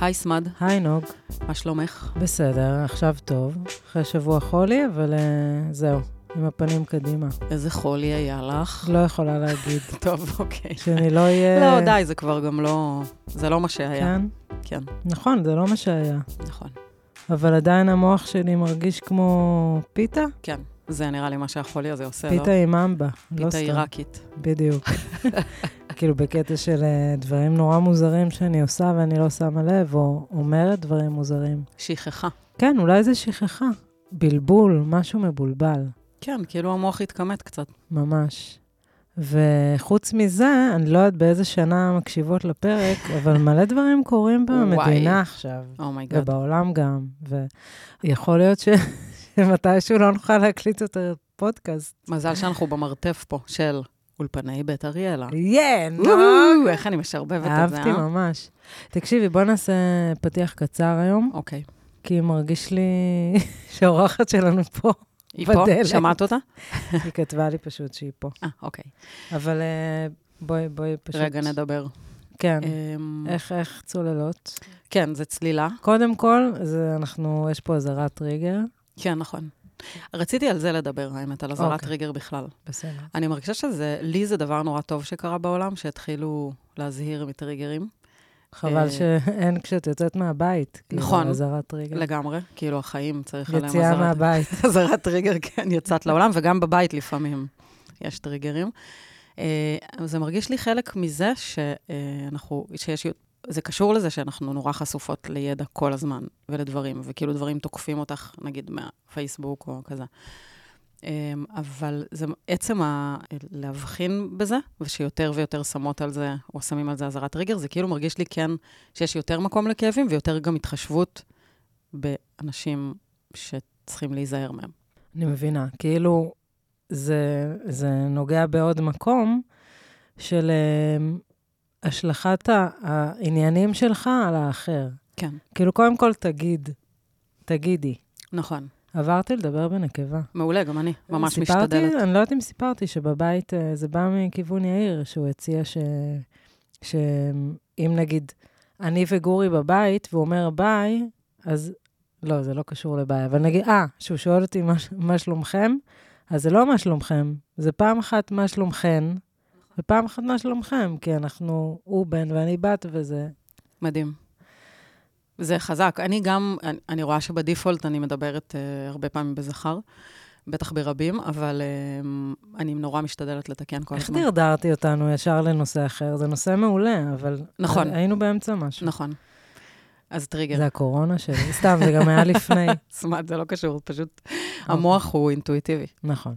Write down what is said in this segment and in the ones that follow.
היי סמד, היי נוג, מה שלומך? בסדר, עכשיו טוב. אחרי שבוע חולי, אבל uh, זהו, עם הפנים קדימה. איזה חולי היה לך? לא יכולה להגיד. טוב, אוקיי. שאני לא אהיה... לא, די, זה כבר גם לא... זה לא מה שהיה. כן? כן, נכון, זה לא מה שהיה. נכון. אבל עדיין המוח שלי מרגיש כמו פיתה? כן, זה נראה לי מה שהחולי הזה עושה, לא? פיתה עם אמבה, לא פיתה סתם. עיראקית. בדיוק. כאילו בקטע של אה, דברים נורא מוזרים שאני עושה ואני לא שמה לב, או אומרת דברים מוזרים. שכחה. כן, אולי זה שכחה. בלבול, משהו מבולבל. כן, כאילו המוח התקמט קצת. ממש. וחוץ מזה, אני לא יודעת באיזה שנה מקשיבות לפרק, אבל מלא דברים קורים במדינה. עכשיו, oh my god. ובעולם גם. ויכול להיות ש... שמתישהו לא נוכל להקליט יותר פודקאסט. מזל שאנחנו במרתף פה של אולפני בית אריאלה. כן, וואו, איך אני משרבבת את זה, אהבתי אה? ממש. תקשיבי, בוא נעשה פתיח קצר היום, אוקיי. כי מרגיש לי שהאורחת שלנו פה. היא פה? שמעת אותה? היא כתבה לי פשוט שהיא פה. אה, אוקיי. אבל אה, בואי, בואי פשוט... רגע, נדבר. כן. אמ, איך, איך צוללות? כן, זה צלילה. קודם כל, זה אנחנו, יש פה אזהרת טריגר. כן, נכון. רציתי על זה לדבר, האמת, על אזהרת אוקיי. טריגר בכלל. בסדר. אני מרגישה שזה, לי זה דבר נורא טוב שקרה בעולם, שהתחילו להזהיר מטריגרים. חבל אה, שאין כשאת יוצאת מהבית. כאילו, נכון. אזהרת טריגר. לגמרי, כאילו החיים צריך עליהם יציאה מהבית. אזהרת אזהרת טריגר, כן, יצאת לעולם, וגם בבית לפעמים יש טריגרים. אה, זה מרגיש לי חלק מזה שאנחנו, שיש, זה קשור לזה שאנחנו נורא חשופות לידע כל הזמן ולדברים, וכאילו דברים תוקפים אותך, נגיד, מהפייסבוק או כזה. אה, אבל זה עצם ה... להבחין בזה, ושיותר ויותר שמות על זה, או שמים על זה אזהרת טריגר, זה כאילו מרגיש לי כן שיש יותר מקום לכאבים, ויותר גם התחשבות באנשים שצריכים להיזהר מהם. אני מבינה. כאילו, זה, זה נוגע בעוד מקום של אה, השלכת העניינים שלך על האחר. כן. כאילו, קודם כל תגיד, תגידי. נכון. עברתי לדבר בנקבה. מעולה, גם אני ממש סיפרתי, משתדלת. אני לא יודעת אם סיפרתי שבבית, אה, זה בא מכיוון יאיר, שהוא הציע ש... שאם נגיד אני וגורי בבית, והוא אומר ביי, אז לא, זה לא קשור לביי, אבל נגיד, אה, שהוא שואל אותי מה, מה שלומכם, אז זה לא מה שלומכם, זה פעם אחת מה שלומכן, ופעם אחת מה שלומכם, כי אנחנו, הוא בן ואני בת, וזה... מדהים. זה חזק. אני גם, אני, אני רואה שבדיפולט אני מדברת uh, הרבה פעמים בזכר, בטח ברבים, אבל uh, אני נורא משתדלת לתקן כל איך הזמן. דרדרתי אותנו ישר לנושא אחר? זה נושא מעולה, אבל... נכון. היינו באמצע משהו. נכון. אז טריגר. זה הקורונה שלי. סתם, זה גם היה לפני. סמאט, זה לא קשור, פשוט המוח הוא אינטואיטיבי. נכון.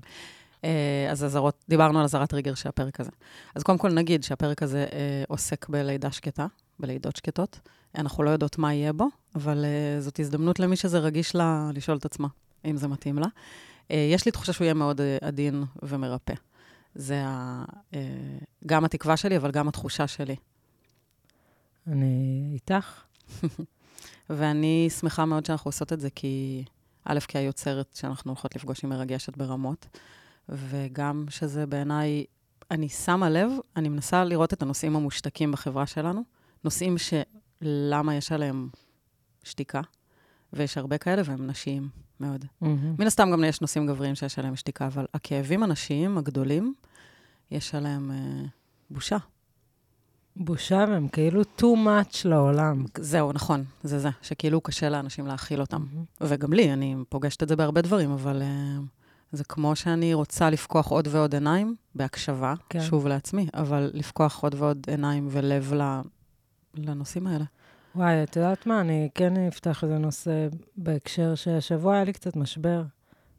אה, אז אזהרות, דיברנו על אזהרת טריגר של הפרק הזה. אז קודם כל נגיד שהפרק הזה אה, עוסק בלידה שקטה, בלידות שקטות. אנחנו לא יודעות מה יהיה בו, אבל אה, זאת הזדמנות למי שזה רגיש לה לשאול את עצמה, אם זה מתאים לה. אה, יש לי תחושה שהוא יהיה מאוד אה, עדין ומרפא. זה ה, אה, גם התקווה שלי, אבל גם התחושה שלי. אני איתך. ואני שמחה מאוד שאנחנו עושות את זה, כי א', כי היוצרת שאנחנו הולכות לפגוש היא מרגשת ברמות, וגם שזה בעיניי, אני שמה לב, אני מנסה לראות את הנושאים המושתקים בחברה שלנו, נושאים שלמה יש עליהם שתיקה, ויש הרבה כאלה, והם נשיים מאוד. מן הסתם גם יש נושאים גבריים שיש עליהם שתיקה, אבל הכאבים הנשיים הגדולים, יש עליהם אה, בושה. בושה והם כאילו too much לעולם. זהו, נכון, זה זה, שכאילו קשה לאנשים להכיל אותם. וגם לי, אני פוגשת את זה בהרבה דברים, אבל uh, זה כמו שאני רוצה לפקוח עוד ועוד עיניים, בהקשבה, כן. שוב לעצמי, אבל לפקוח עוד ועוד עיניים ולב לנושאים האלה. וואי, את יודעת מה? אני כן אפתח איזה נושא בהקשר שהשבוע היה לי קצת משבר,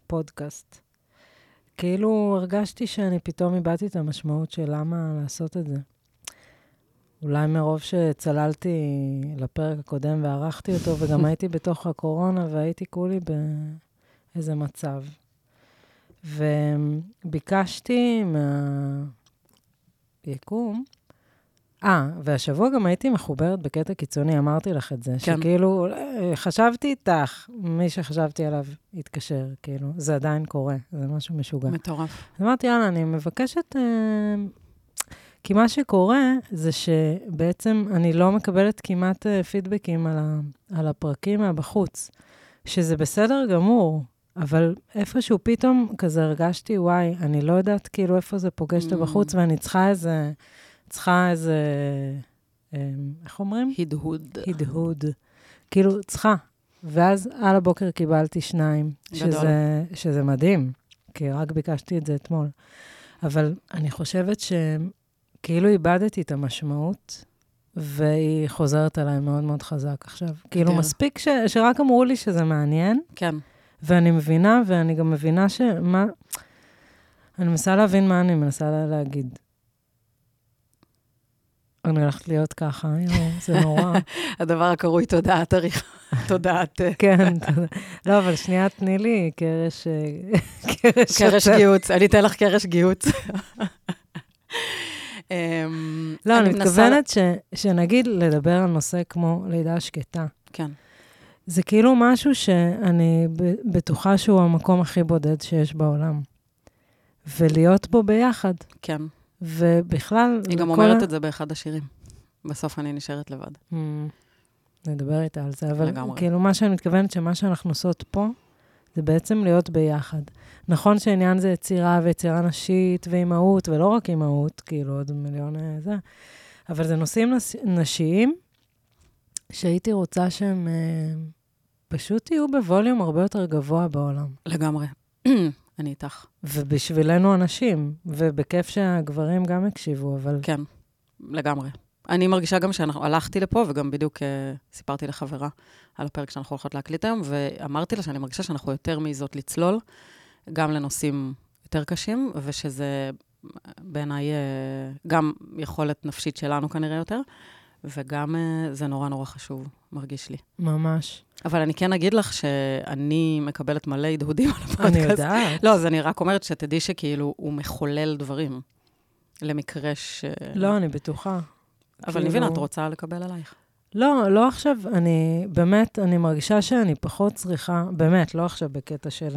פודקאסט. כאילו הרגשתי שאני פתאום איבדתי את המשמעות של למה לעשות את זה. אולי מרוב שצללתי לפרק הקודם וערכתי אותו, וגם הייתי בתוך הקורונה והייתי כולי באיזה מצב. וביקשתי מהיקום, אה, והשבוע גם הייתי מחוברת בקטע קיצוני, אמרתי לך את זה, כן. שכאילו, אה, חשבתי איתך, מי שחשבתי עליו התקשר, כאילו, זה עדיין קורה, זה משהו משוגע. מטורף. אמרתי, יאללה, אני מבקשת, אה, כי מה שקורה זה שבעצם אני לא מקבלת כמעט אה, פידבקים על, ה, על הפרקים מהבחוץ, שזה בסדר גמור, אבל איפשהו פתאום כזה הרגשתי, וואי, אני לא יודעת כאילו איפה זה פוגש את Mm. הבחוץ, ואני צריכה איזה, צריכה איזה, אה, איך אומרים? הדהוד. הדהוד. כאילו, צריכה. ואז על הבוקר קיבלתי שניים, גדול. שזה, שזה מדהים, כי רק ביקשתי את זה אתמול. אבל אני חושבת שכאילו איבדתי את המשמעות, והיא חוזרת אליי מאוד מאוד חזק עכשיו. כאילו. מספיק ש, שרק אמרו לי שזה מעניין, כן. ואני מבינה, ואני גם מבינה שמה... אני מנסה להבין מה אני מנסה לה- להגיד. אני הולכת להיות ככה, יואו, זה נורא. הדבר הקרוי תודעת עריכה. תודעת... כן. לא, אבל שנייה, תני לי קרש... אה, קרש... גיהוץ, אני אתן לך קרש גיהוץ. אמ, לא, אני מתכוונת שנגיד לדבר על נושא כמו לידה שקטה. כן, זה כאילו משהו שאני בטוחה שהוא המקום הכי בודד שיש בעולם. ולהיות בו ביחד. כן. ובכלל... היא גם אומרת ה- את זה באחד השירים. בסוף אני נשארת לבד. Mm, נדבר איתה על זה, אבל לגמרי. כאילו מה שאני מתכוונת, שמה שאנחנו עושות פה, זה בעצם להיות ביחד. נכון שהעניין זה יצירה ויצירה נשית ואימהות, ולא רק אימהות, כאילו עוד מיליון אה, זה, אבל זה נושאים נש... נשיים שהייתי רוצה שהם אה, פשוט יהיו בווליום הרבה יותר גבוה בעולם. לגמרי. אני איתך. ובשבילנו הנשים, ובכיף שהגברים גם יקשיבו, אבל... כן, לגמרי. אני מרגישה גם שאנחנו, הלכתי לפה, וגם בדיוק uh, סיפרתי לחברה על הפרק שאנחנו הולכות להקליט היום, ואמרתי לה שאני מרגישה שאנחנו יותר מעיזות לצלול, גם לנושאים יותר קשים, ושזה בעיניי uh, גם יכולת נפשית שלנו כנראה יותר, וגם uh, זה נורא נורא חשוב, מרגיש לי. ממש. אבל אני כן אגיד לך שאני מקבלת מלא הדהודים על הפודקאסט. אני יודעת. לא, אז אני רק אומרת שתדעי שכאילו הוא מחולל דברים, למקרה ש... לא, אני בטוחה. אבל אני מבינה, כאילו- את רוצה לקבל עלייך. לא, לא עכשיו, אני באמת, אני מרגישה שאני פחות צריכה, באמת, לא עכשיו בקטע של...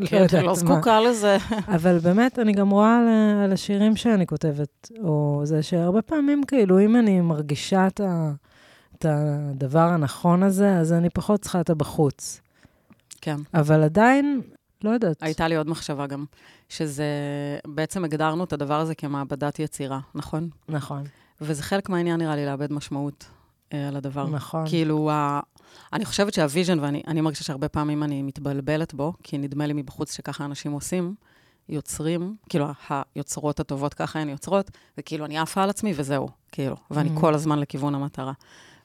לא כן, לא מה. זקוקה לזה. אבל באמת, אני גם רואה על, על השירים שאני כותבת, או זה שהרבה פעמים, כאילו, אם אני מרגישה את, ה, את הדבר הנכון הזה, אז אני פחות צריכה את הבחוץ. כן. אבל עדיין, לא יודעת. הייתה לי עוד מחשבה גם, שזה, בעצם הגדרנו את הדבר הזה כמעבדת יצירה, נכון? נכון, וזה חלק מהעניין, נראה לי, לאבד משמעות על הדבר. נכון. כאילו, ה... אני חושבת שהוויז'ן, ואני אני מרגישה שהרבה פעמים אני מתבלבלת בו, כי נדמה לי מבחוץ שככה אנשים עושים, יוצרים, כאילו, היוצרות הטובות ככה הן יוצרות, וכאילו, אני עפה על עצמי וזהו, כאילו, ואני Mhm. כל הזמן לכיוון המטרה.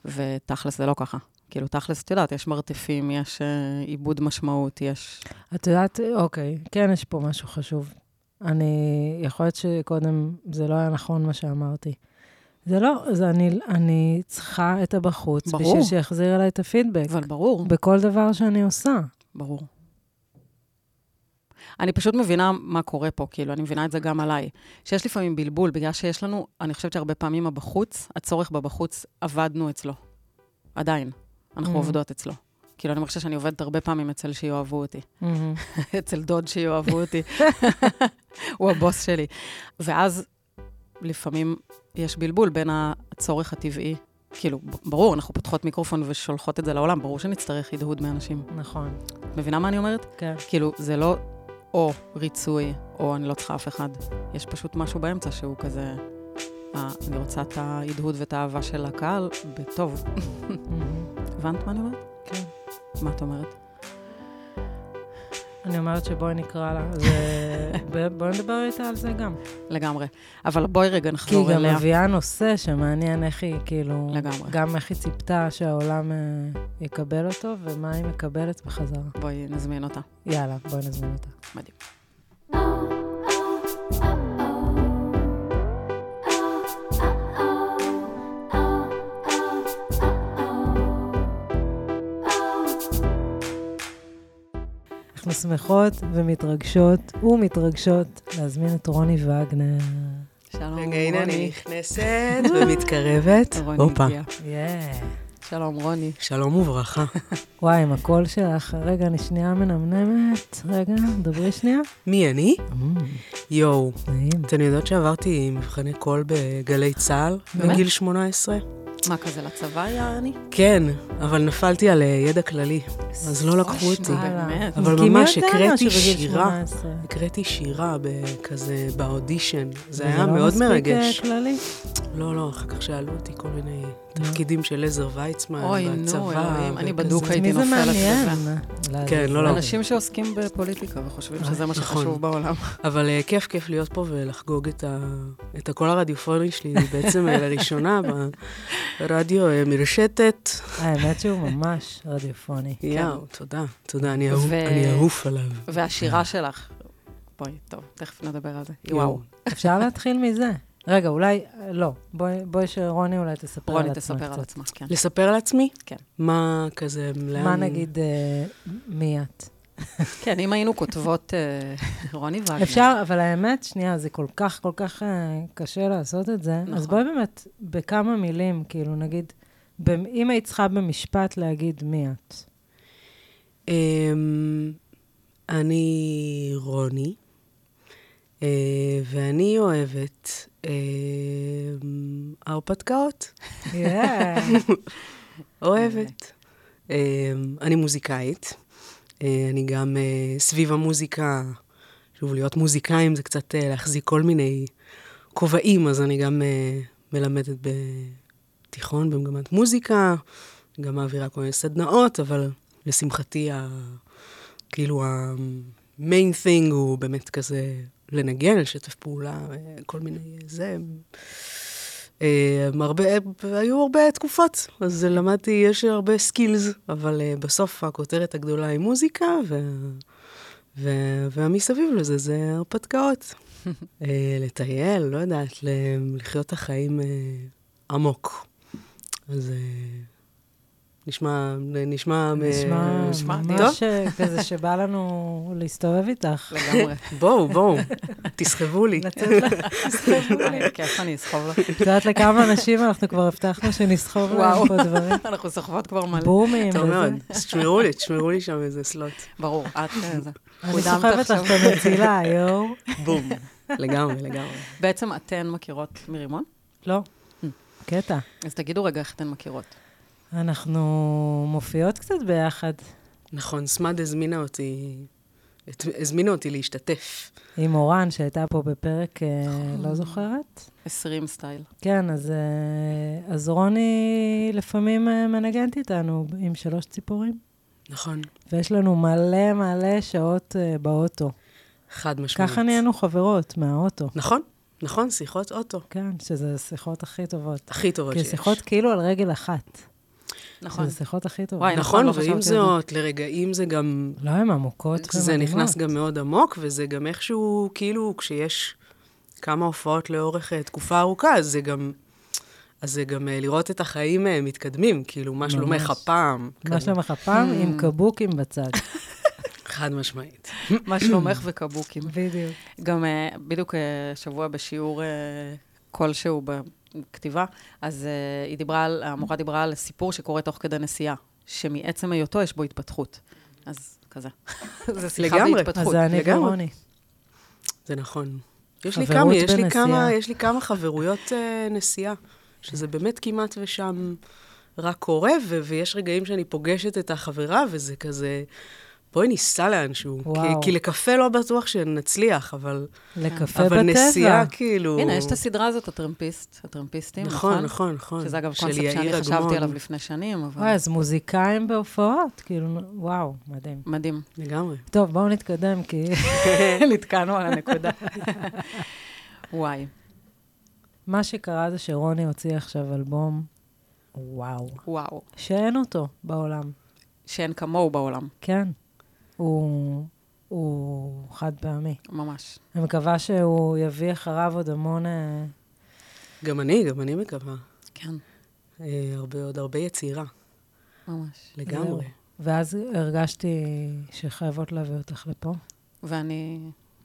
ותכלס זה לא ככה. כאילו, תכלס, את יודעת, יש מרתפים, יש אה, עיבוד משמעות, יש... את יודעת, אוקיי, כן, יש פה משהו חשוב. אני, יכול להיות שקודם זה לא היה נכון מה שאמרתי. זה לא, זה אני, אני צריכה את הבחוץ, ברור. בשביל שיחזיר אליי את הפידבק. אבל ברור, בכל דבר שאני עושה. ברור. אני פשוט מבינה מה קורה פה, כאילו, אני מבינה את זה גם עליי. שיש לפעמים בלבול, בגלל שיש לנו, אני חושבת שהרבה פעמים הבחוץ, הצורך בבחוץ, עבדנו אצלו. עדיין. אנחנו Mm. עובדות אצלו. כאילו, אני מרגישה שאני עובדת הרבה פעמים אצל שיאהבו אותי. אצל דוד שיאהבו אותי. הוא הבוס שלי. ואז לפעמים יש בלבול בין הצורך הטבעי, כאילו, ברור, אנחנו פותחות מיקרופון ושולחות את זה לעולם, ברור שנצטרך הדהוד מאנשים. נכון, מבינה מה אני אומרת? כן. כאילו, זה לא או ריצוי, או אני לא צריכה אף אחד. יש פשוט משהו באמצע שהוא כזה, אה, אני רוצה את ההדהוד ואת האהבה של הקהל בטוב. הבנת מה אני אומרת? כן. מה את אומרת? אני אומרת שבואי נקרא לה, זה... ב- בואי נדבר איתה על זה גם. לגמרי. אבל בואי רגע כי נחזור היא גם אליה. מביאה נושא שמעניין איך היא, כאילו... לגמרי. גם איך היא ציפתה שהעולם אה, יקבל אותו, ומה היא מקבלת בחזרה. בואי נזמין אותה. יאללה, בואי נזמין אותה. מדהים. אנחנו שמחות ומתרגשות ומתרגשות להזמין את רוני וגנר. שלום, רגע, הנה אני רוני. נכנסת ומתקרבת. רוני הופה. שלום, רוני. שלום וברכה. וואי, עם הקול שלך. רגע, אני שנייה מנמנמת. רגע, דברי שנייה. מי אני? Mm, יואו. נעים. אתן יודעות שעברתי מבחני קול בגלי צה"ל באמת? בגיל 18? מה, כזה לצבא, יעני? כן, אבל נפלתי על אה, ידע כללי, אז לא לקחו אותי. באמת. אבל ממש הקראתי שירה. 18? הקראתי שירה כזה באודישן. זה היה לא מאוד מספיק, מרגש. אה, כללי? לא, לא, אחר כך שאלו אותי כל מיני תפקידים של עזר ויצמן אוי, בצבא. אני. בדוק הייתי מי זה נופלת. אולי כן, זה- לא, לא. אנשים שעוסקים בפוליטיקה וחושבים שזה מה נכון. שחשוב בעולם. אבל אה, כיף, כיף להיות פה ולחגוג את, הקול הרדיופוני שלי, בעצם אה, לראשונה ברדיו אה, מרשתת. האמת שהוא ממש רדיופוני. יואו, תודה, תודה, אני אהוף עליו. והשירה שלך, בואי, טוב, תכף נדבר על זה. יואו. וואו. אפשר להתחיל מזה. רגע, אולי, לא. בואי בואי שרוני אולי תספר על רוני עצמה תספר על קצת. עצמה, כן. לספר על עצמי? כן. מה כזה, לאן... מה נגיד, אה, מי את? כן, אם היינו כותבות אה, רוני וגנר. אפשר, אבל האמת, שנייה, זה כל כך, כל כך אה, קשה לעשות את זה. אז נכון. בואי באמת, בכמה מילים, כאילו, נגיד, במ- אם היית צריכה במשפט להגיד מי את. אמ, אני רוני, אה, ואני אוהבת אמ, הרפתקאות. Yeah. אוהבת. אמ, אני מוזיקאית. אה, אני גם אה, סביב המוזיקה, שוב, להיות מוזיקאים זה קצת אה, להחזיק כל מיני כובעים, אז אני גם מלמדת בתיכון במגמת מוזיקה, גם מעבירה כל מיני סדנאות, אבל לשמחתי, ה, כאילו ה main thing הוא באמת כזה לנגן, לשתף פעולה, כל מיני זה. אה, הרבה, היו הרבה תקופות, אז למדתי, יש הרבה skills, אבל אה, בסוף הכותרת הגדולה היא מוזיקה, ו, ו, והמסביב לזה זה הרפתקאות. אה, לטייל, לא יודעת, לחיות את החיים עמוק. אז נשמע, נשמע, נשמע נשמע ממש אה, כזה שבא לנו להסתובב איתך. לגמרי. בואו, בואו, תסחבו לי. לצאת ל- אה, כיף, אני אסחוב לך. את יודעת לכמה אנשים אנחנו כבר הבטחנו שנסחוב. להם פה דברים? אנחנו סוחבות כבר מלא. בומים טוב. מאוד, תשמרו לי, תשמרו לי שם איזה סלוט. ברור, את אה, זה. אני סוחבת. לך את המצילה, יואו. בום. לגמרי, לגמרי. בעצם אתן מכירות מרימון? לא, קטע. אז תגידו רגע איך אתן מכירות. אנחנו מופיעות קצת ביחד נכון, סמד הזמינה אותי, את- הזמינה אותי להשתתף. עם אורן, שהייתה פה בפרק, אה, לא זוכרת? 20 סטייל. כן, אז, אה, אז רוני לפעמים אה, מנגנת איתנו עם שלוש ציפורים, נכון, ויש לנו מלא מלא שעות באוטו. חד משמעית. ככה נהיינו חברות מהאוטו. נכון, נכון, שיחות אוטו. כן, שזה השיחות הכי טובות. הכי טובות כי שיש. שיחות כאילו על רגל אחת. נכון. שזה שיחות הכי טובות. וואי, נכון, לא ועם זה. זאת, לרגעים זה גם... לא, הן עמוקות זה ומדהימות. נכנס גם מאוד עמוק, וזה גם איכשהו, כאילו, כשיש כמה הופעות לאורך אה, תקופה ארוכה, אז זה גם... אז זה גם אה, לראות את החיים אה, מתקדמים, כאילו, מה שלומך. הפעם. מה. שלומך הפעם Hmm. עם קבוקים בצד. חד משמעית. מה שלומך וקבוקים. בדיוק. גם בדיוק שבוע בשיעור כלשהו בכתיבה, אז אה, היא דיברה על, המורה דיברה על סיפור שקורה תוך כדי נסיעה, שמעצם היותו יש בו התפתחות. אז כזה. זה שיחה לגמרי. אז בהתפתחות. זה אני. ורוני. זה נכון. יש לי כמה, יש לי. כמה, יש לי כמה חברויות אה, נסיעה, שזה באמת כמעט ושם רק קורה, ו- ויש רגעים שאני פוגשת את החברה, וזה כזה, בואי ניסע לאנשהו. כי, וואו. כי לקפה לא בטוח שנצליח, אבל, לקפה אבל בטבע. נסיעה כאילו... הנה, יש את הסדרה הזאת, הטרמפיסט, הטרמפיסטים, נכון, נכון? נכון, נכון. שזה אגב קונספט שאני יאיר חשבתי. עליו לפני שנים, אבל וואי, אז מוזיקאים בהופעות, כאילו, וואו, מדהים. מדהים. לגמרי. טוב, בואו נתקדם, כי נתקענו על הנקודה. וואי, מה שקרה זה שרוני הוציא עכשיו אלבום, וואו, וואו. שאין אותו בעולם. שאין כמוהו בעולם, כן. הוא, הוא חד פעמי. ממש. אני מקווה שהוא יביא אחריו עוד המון... אה, גם אני, גם אני מקווה. כן, אה, הרבה, עוד הרבה יצירה, ממש. לגמרי. זהו. ואז הרגשתי שחייבות להביא אותך לפה. ואני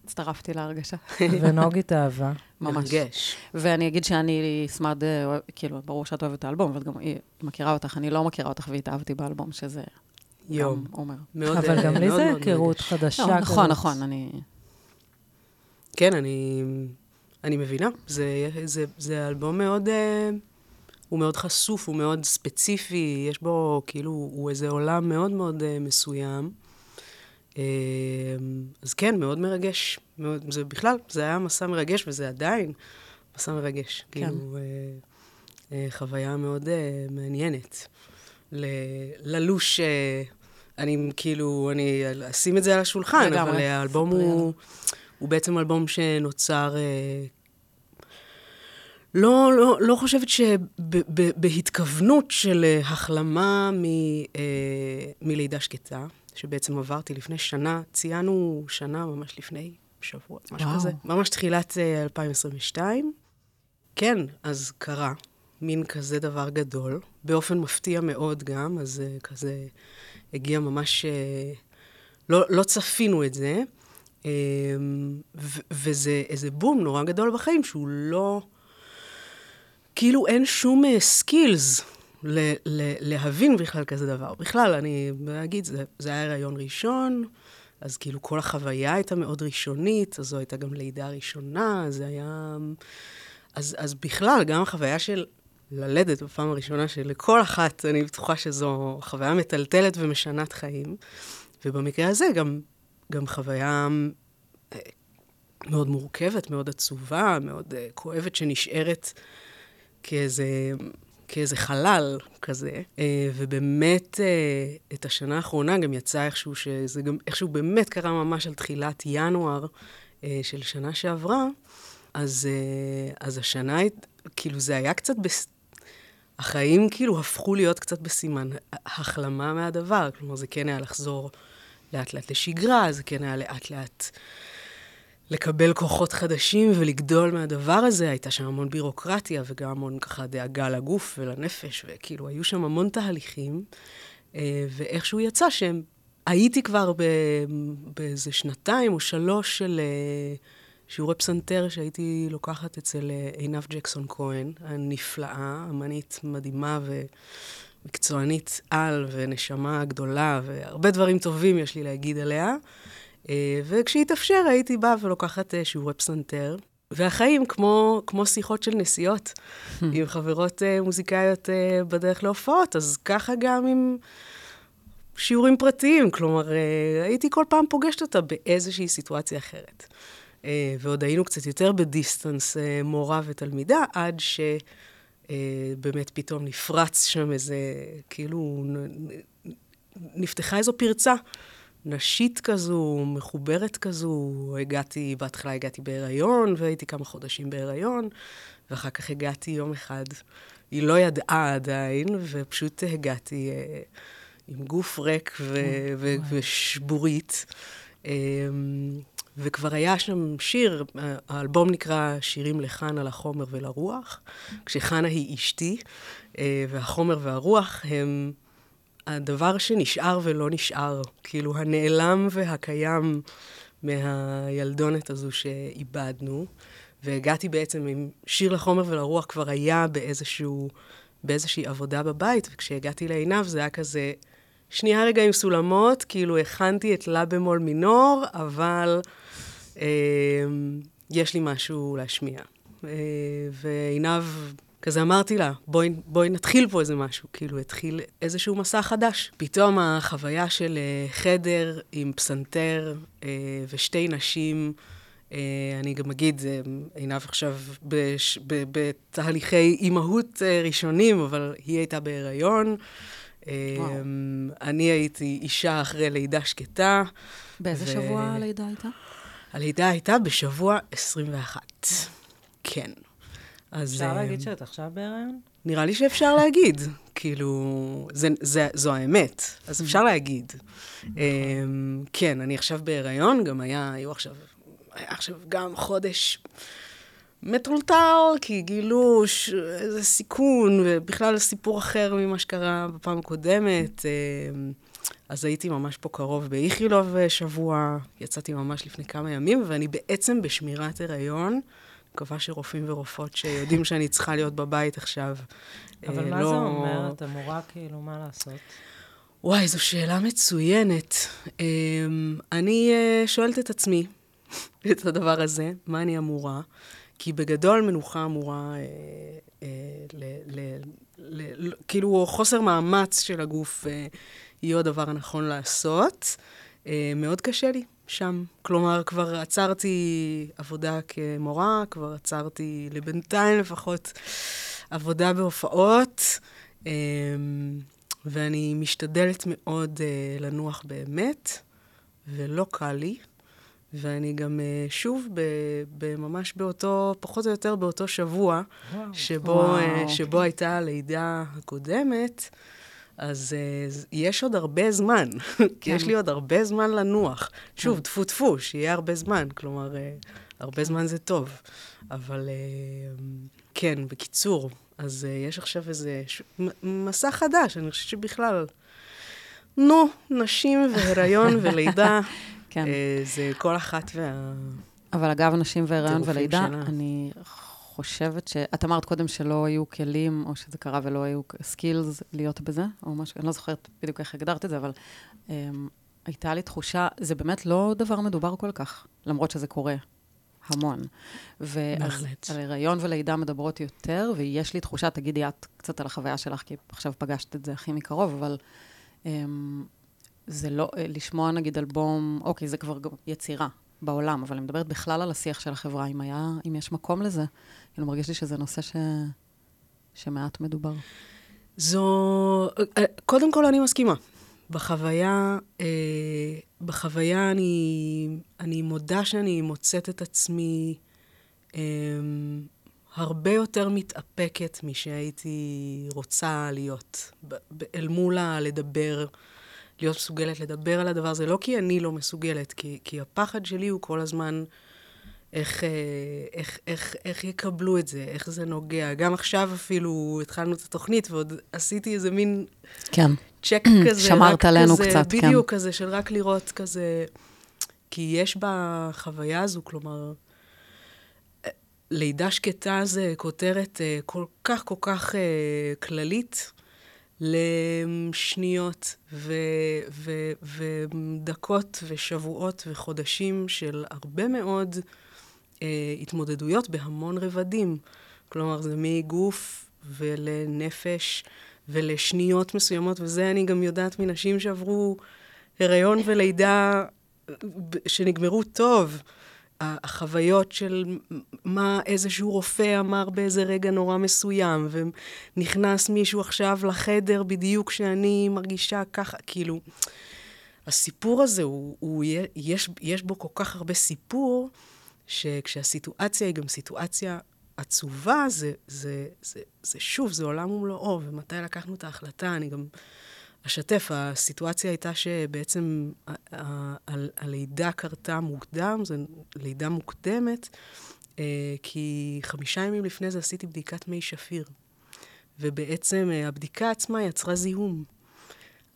הצטרפתי להרגשה. ונוג התאהבה. ממש. מרגש. ואני אגיד שאני סמד, אה, כאילו, ברור שאת אוהבת את האלבום, אבל גם היא מכירה אותך, אני לא מכירה אותך והתאהבתי באלבום, שזה יום. גם אומר. מאוד, אבל אה, גם לי זה היכרות. חדשה. לא, נכון. נכון, אני... כן, אני, אני מבינה. זה, זה, זה אלבום מאוד... אה, הוא מאוד חשוף, הוא מאוד ספציפי, יש בו, כאילו, הוא איזה עולם מאוד מאוד אה, מסוים. אה, אז כן, מאוד מרגש. מאוד, זה בכלל, זה היה מסע מרגש, וזה עדיין מסע מרגש. כן. כאילו, אה, אה, חוויה מאוד אה, מעניינת. ל, ללוש, אה, אני כאילו, אני אשים את זה על השולחן, לגמרי. אבל האלבום הוא, הוא בעצם אלבום שנוצר... אה, לא, לא, לא חושבת שבהתכוונות של אה, החלמה מ, אה, מלידה שקטה, שבעצם עברתי לפני שנה, ציינו שנה ממש לפני שבוע, משהו וואו. כזה, ממש תחילת אה, 2022. כן, אז קרה מין כזה דבר גדול, באופן מפתיע מאוד גם, אז אה, כזה הגיע ממש... אה, לא, לא צפינו את זה, אה, ו- וזה איזה בום נורא גדול בחיים, שהוא לא... כאילו אין שום סקילס ל- ל- להבין בכלל כזה דבר. בכלל, אני אגיד, זה, זה היה הריון ראשון, אז כאילו כל החוויה הייתה מאוד ראשונית, אז זו הייתה גם לידה ראשונה, זה היה... אז, אז בכלל, גם החוויה של ללדת בפעם הראשונה, שלכל אחת, אני בטוחה שזו חוויה מטלטלת ומשנת חיים, ובמקרה הזה גם, גם חוויה אה, מאוד מורכבת, מאוד עצובה, מאוד uh, כואבת, שנשארת כאיזה, כאיזה חלל כזה. Uh, ובאמת, uh, את השנה האחרונה גם יצא איכשהו, שזה גם איכשהו באמת קרה ממש על תחילת ינואר uh, של שנה שעברה, אז, uh, אז השנה, כאילו זה היה קצת, בס... החיים כאילו הפכו להיות קצת בסימן החלמה מהדבר. כלומר, זה כן היה לחזור לאט לאט לשגרה, זה כן היה לאט לאט לקבל כוחות חדשים ולגדול מהדבר הזה. הייתה שם המון בירוקרטיה וגם המון ככה דאגה לגוף ולנפש, וכאילו היו שם המון תהליכים, אה, ואיכשהו יצא שהם... הייתי כבר באיזה שנתיים או שלוש של אה, שיעורי פסנתר שהייתי לוקחת אצל אה, עינב ג'קסון כהן, הנפלאה, אמנית מדהימה ומקצוענית על ונשמה גדולה, והרבה דברים טובים יש לי להגיד עליה. אה, וכשהתאפשר הייתי באה ולוקחת אה, שיעורי פסנתר. והחיים כמו, כמו שיחות של נסיעות עם חברות מוזיקאיות בדרך להופעות, אז ככה גם עם שיעורים פרטיים. כלומר, הייתי כל פעם פוגשת אותה באיזושהי סיטואציה אחרת. אה, ועוד היינו קצת יותר בדיסטנס אה, מורה ותלמידה, עד שבאמת פתאום נפרץ שם איזה, כאילו, נפתחה איזו פרצה. נשית כזו, מחוברת כזו. הגעתי, בהתחלה הגעתי בהיריון, והייתי כמה חודשים בהיריון, ואחר כך הגעתי יום אחד. היא לא ידעה עדיין, ופשוט הגעתי אה, עם גוף ריק ו- ו- ושבורית. אה, וכבר היה שם שיר, האלבום נקרא שירים לחן על החומר ולרוח, כשחנה היא אשתי, אה, והחומר והרוח הם הדבר שנשאר ולא נשאר, כאילו הנעלם והקיים מהילדונת הזו שאיבדנו. והגעתי בעצם עם שיר לחומר ולרוח, כבר היה באיזשהו, באיזושהי עבודה בבית, וכשהגעתי לעינב זה היה כזה, שנייה רגע עם סולמות, כאילו הכנתי את לה במול מינור, אבל אה, יש לי משהו להשמיע. אה, ועינב, כזה אמרתי לה, בואי, בואי נתחיל פה איזה משהו, כאילו התחיל איזשהו מסע חדש. פתאום החוויה של אה, חדר עם פסנתר אה, ושתי נשים, אה, אני גם אגיד, אה, עינב עכשיו בש, ב, בתהליכי אימהות אה, ראשונים, אבל היא הייתה בהיריון. וואו. אני הייתי אישה אחרי לידה שקטה. באיזה ו- שבוע הלידה הייתה? הלידה הייתה בשבוע 21. כן. אז... אפשר אה, להגיד שאת עכשיו בהיריון? נראה לי שאפשר להגיד. כאילו, זה, זה, זו האמת, אז אפשר להגיד. אמ, כן, אני עכשיו בהיריון, גם היה, היו עכשיו, היה עכשיו גם חודש מטולטל, כי גילו ש- איזה סיכון, ובכלל סיפור אחר ממה שקרה בפעם הקודמת. אמ, אז הייתי ממש פה קרוב באיכילוב אה, שבוע, יצאתי ממש לפני כמה ימים, ואני בעצם בשמירת הריון. מקווה שרופאים ורופאות שיודעים שאני צריכה להיות בבית עכשיו. אבל אה, מה לא... זה אומר? את אמורה כאילו, מה לעשות? וואי, זו שאלה מצוינת. Um, אני uh, שואלת את עצמי את הדבר הזה, מה אני אמורה? כי בגדול מנוחה אמורה, uh, uh, ל, ל, ל, ל, כאילו חוסר מאמץ של הגוף uh, יהיה הדבר הנכון לעשות. Uh, מאוד קשה לי שם. כלומר, כבר עצרתי עבודה כמורה, כבר עצרתי לבינתיים לפחות עבודה בהופעות. Um, ואני משתדלת מאוד uh, לנוח באמת, ולא קל לי. ואני גם uh, שוב, ב, ב, ממש באותו, פחות או יותר באותו שבוע, וואו. שבו, uh, שבו הייתה הלידה הקודמת, אז uh, יש עוד הרבה זמן, כי יש לי עוד הרבה זמן לנוח. שוב, טפו טפו, שיהיה הרבה זמן, כלומר, uh, הרבה זמן זה טוב. אבל uh, כן, בקיצור, אז uh, יש עכשיו איזה ש... מסע חדש, אני חושבת שבכלל, נו, נשים והיריון ולידה, כן. uh, זה כל אחת וה... אבל אגב, נשים והיריון ולידה, שלה. אני חושבת ש... את אמרת קודם שלא היו כלים, או שזה קרה ולא היו סקילס להיות בזה, או משהו, אני לא זוכרת בדיוק איך הגדרת את זה, אבל um, הייתה לי תחושה, זה באמת לא דבר מדובר כל כך, למרות שזה קורה. המון. בהחלט. ועל הריון ולידה מדברות יותר, ויש לי תחושה, תגידי את קצת על החוויה שלך, כי עכשיו פגשת את זה הכי מקרוב, אבל אמ, זה לא, לשמוע נגיד אלבום, אוקיי, זה כבר יצירה בעולם, אבל אני מדברת בכלל על השיח של החברה, אם היה, אם יש מקום לזה. כאילו, מרגיש לי שזה נושא ש... שמעט מדובר. זו... קודם כל, אני מסכימה. בחוויה, אה, בחוויה אני, אני מודה שאני מוצאת את עצמי אה, הרבה יותר מתאפקת משהייתי רוצה להיות. אל מול הלדבר, להיות מסוגלת לדבר על הדבר הזה, לא כי אני לא מסוגלת, כי, כי הפחד שלי הוא כל הזמן... איך, אה, איך, איך, איך יקבלו את זה, איך זה נוגע. גם עכשיו אפילו התחלנו את התוכנית, ועוד עשיתי איזה מין... כן. צ'ק כזה, שמרת עלינו כזה, קצת, בדיוק, כן. בדיוק כזה, של רק לראות כזה... כי יש בחוויה הזו, כלומר, לידה שקטה זה כותרת אה, כל כך כל כך אה, כללית לשניות ו, ו, ודקות ושבועות וחודשים של הרבה מאוד אה, התמודדויות בהמון רבדים. כלומר, זה מגוף ולנפש ולשניות מסוימות, וזה אני גם יודעת מנשים שעברו הריון ולידה שנגמרו טוב. החוויות של מה איזשהו רופא אמר באיזה רגע נורא מסוים, ונכנס מישהו עכשיו לחדר בדיוק כשאני מרגישה ככה, כאילו, הסיפור הזה, הוא, הוא, יש, יש בו כל כך הרבה סיפור, שכשהסיטואציה היא גם סיטואציה עצובה, זה, זה, זה, זה שוב, זה עולם ומלואו, ומתי לקחנו את ההחלטה, אני גם אשתף, הסיטואציה הייתה שבעצם הלידה קרתה מוקדם, זו לידה מוקדמת, אה, כי חמישה ימים לפני זה עשיתי בדיקת מי שפיר, ובעצם אה, הבדיקה עצמה יצרה זיהום.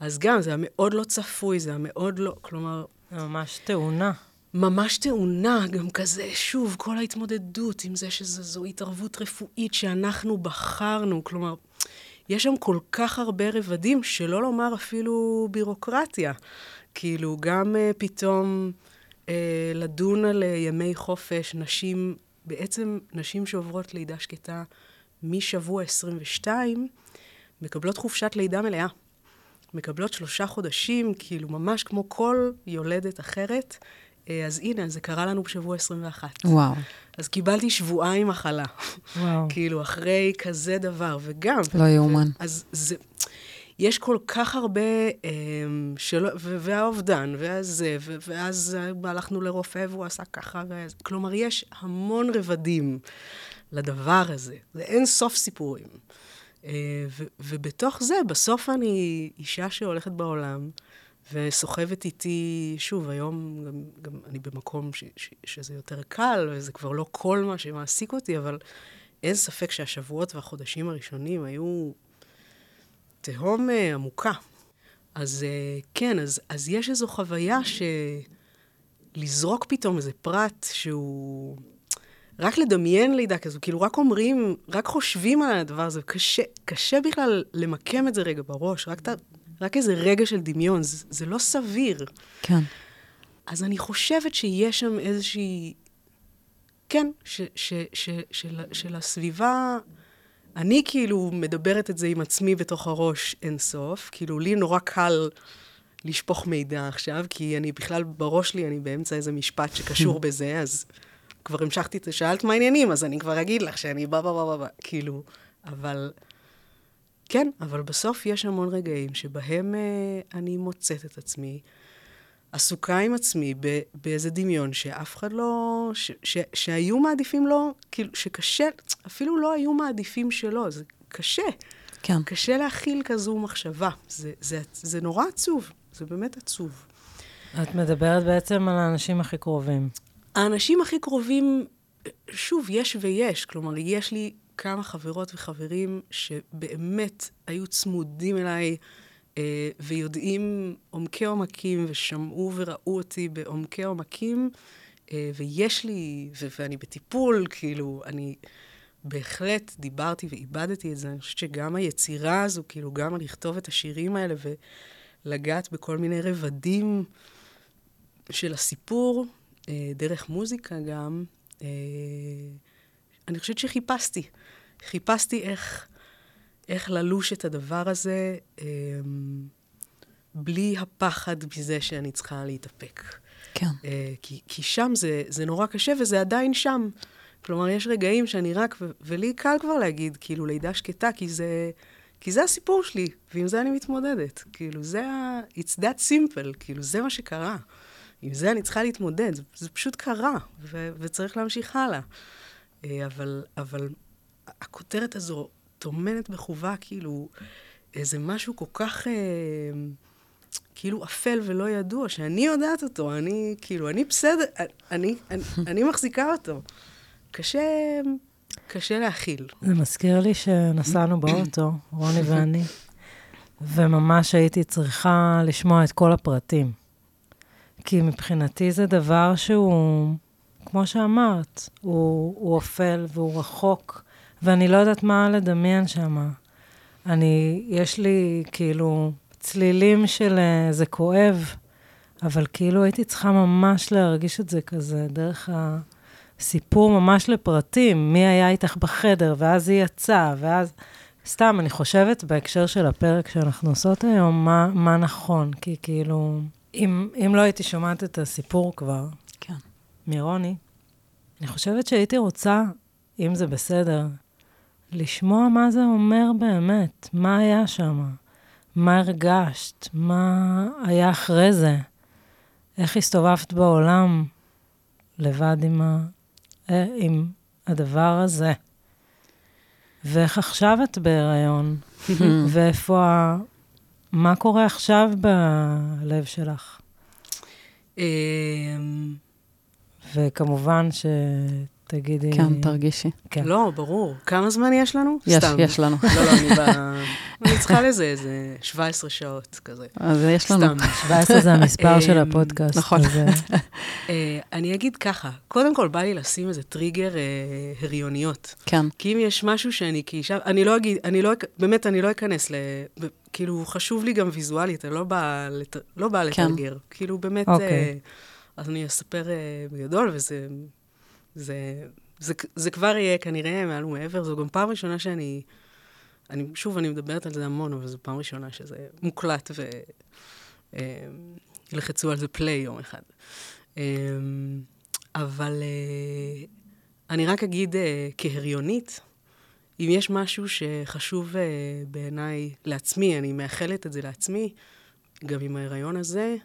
אז גם, זה היה מאוד לא צפוי, זה היה מאוד לא, כלומר... זה ממש תאונה. ממש תאונה, גם כזה, שוב, כל ההתמודדות עם זה שזו התערבות רפואית שאנחנו בחרנו, כלומר, יש שם כל כך הרבה רבדים, שלא לומר אפילו בירוקרטיה. כאילו, גם uh, פתאום uh, לדון על uh, ימי חופש, נשים, בעצם נשים שעוברות לידה שקטה משבוע 22, מקבלות חופשת לידה מלאה. מקבלות שלושה חודשים, כאילו ממש כמו כל יולדת אחרת. אז הנה, זה קרה לנו בשבוע 21. וואו. אז קיבלתי שבועיים מחלה. וואו. כאילו, אחרי כזה דבר, וגם... לא יאומן. אז זה... יש כל כך הרבה, אה, שלא, והאובדן, וזה, ואז הלכנו לרופא והוא עשה ככה, ואז, כלומר, יש המון רבדים לדבר הזה. זה אין סוף סיפורים. אה, ו, ובתוך זה, בסוף אני אישה שהולכת בעולם, וסוחבת איתי, שוב, היום גם, גם אני במקום ש, ש, שזה יותר קל, וזה כבר לא כל מה שמעסיק אותי, אבל אין ספק שהשבועות והחודשים הראשונים היו תהום uh, עמוקה. אז uh, כן, אז, אז יש איזו חוויה שלזרוק פתאום איזה פרט שהוא... רק לדמיין לידה כזו, כאילו רק אומרים, רק חושבים על הדבר הזה, קשה, קשה בכלל למקם את זה רגע בראש, רק, ת, רק איזה רגע של דמיון, זה, זה לא סביר. כן. אז אני חושבת שיש שם איזושהי... כן, ש, ש, ש, של, של הסביבה... אני כאילו מדברת את זה עם עצמי בתוך הראש אינסוף, כאילו לי נורא קל לשפוך מידע עכשיו, כי אני בכלל בראש שלי, אני באמצע איזה משפט שקשור בזה, אז כבר המשכתי, שאלת מה העניינים, אז אני כבר אגיד לך שאני בא, בא, בא, בא, בא, כאילו, אבל... כן, אבל בסוף יש המון רגעים שבהם אה, אני מוצאת את עצמי עסוקה עם עצמי ב, באיזה דמיון שאף אחד לא... ש, ש, שהיו מעדיפים לו, כאילו, שקשה, אפילו לא היו מעדיפים שלו, זה קשה. כן. קשה להכיל כזו מחשבה. זה, זה, זה נורא עצוב, זה באמת עצוב. את מדברת בעצם על האנשים הכי קרובים. האנשים הכי קרובים, שוב, יש ויש. כלומר, יש לי כמה חברות וחברים שבאמת היו צמודים אליי אה, ויודעים עומקי עומקים ושמעו וראו אותי בעומקי עומקים, אה, ויש לי, ו- ואני בטיפול, כאילו, אני בהחלט דיברתי ואיבדתי את זה. אני חושבת שגם היצירה הזו, כאילו, גם לכתוב את השירים האלה ולגעת בכל מיני רבדים של הסיפור, אה, דרך מוזיקה גם, אה, אני חושבת שחיפשתי. חיפשתי איך, איך ללוש את הדבר הזה אה, בלי הפחד מזה שאני צריכה להתאפק. כן. כי, כי שם זה, זה נורא קשה וזה עדיין שם. כלומר, יש רגעים שאני רק, ו- ולי קל כבר להגיד, כאילו, לידה שקטה, כי זה, כי זה הסיפור שלי, ועם זה אני מתמודדת. כאילו, זה ה... It's that simple, כאילו, זה מה שקרה. עם זה אני צריכה להתמודד, זה, זה פשוט קרה, ו, וצריך להמשיך הלאה. אה, אבל, אבל הכותרת הזו טומנת בחובה כאילו איזה משהו כל כך... אה, כאילו אפל ולא ידוע, שאני יודעת אותו, אני, כאילו, אני בסדר, אני, אני, אני מחזיקה אותו. קשה, קשה להכיל. זה מזכיר לי שנסענו באוטו, רוני ואני, וממש הייתי צריכה לשמוע את כל הפרטים. כי מבחינתי זה דבר שהוא, כמו שאמרת, הוא, הוא אפל והוא רחוק, ואני לא יודעת מה לדמיין שם. אני, יש לי כאילו צלילים של אה, זה כואב, אבל כאילו הייתי צריכה ממש להרגיש את זה כזה, דרך הסיפור ממש לפרטים, מי היה איתך בחדר, ואז היא יצאה, ואז... סתם, אני חושבת בהקשר של הפרק שאנחנו עושות היום, מה, מה נכון, כי כאילו... אם, אם לא הייתי שומעת את הסיפור כבר, כן. מרוני, אני חושבת שהייתי רוצה, אם זה בסדר, לשמוע מה זה אומר באמת, מה היה שם, מה הרגשת, מה היה אחרי זה, איך הסתובבת בעולם לבד עם, ה, אה, עם הדבר הזה, ואיך עכשיו את בהיריון, ואיפה מה קורה עכשיו בלב שלך? אמ, וכמובן שתגידי... כן, תרגישי. כן. לא, ברור. כמה זמן יש לנו? יש, סתם. יש לנו. לא, לא, אני ב... אני צריכה לזה איזה 17 שעות כזה. אז יש לנו. סתם. 17 זה המספר של אמ, הפודקאסט. נכון. אה, אני אגיד ככה, קודם כל בא לי לשים איזה טריגר אה, הריוניות. כן. כי אם יש משהו שאני כאישה, אני לא אגיד, אני לא, באמת, אני לא אכנס ל... כאילו, חשוב לי גם ויזואלית, אני לא באה לת... לא בא כן. לתרגר. כאילו, באמת, okay. אוקיי. אה, אז אני אספר אה, בגדול, וזה... זה, זה, זה כבר יהיה כנראה מעל ומעבר. זו גם פעם ראשונה שאני... אני, שוב, אני מדברת על זה המון, אבל זו פעם ראשונה שזה מוקלט וילחצו אה, על זה פליי יום אחד. אה, אבל אה, אני רק אגיד אה, כהריונית, אם יש משהו שחשוב uh, בעיניי לעצמי, אני מאחלת את זה לעצמי, גם עם ההיריון הזה,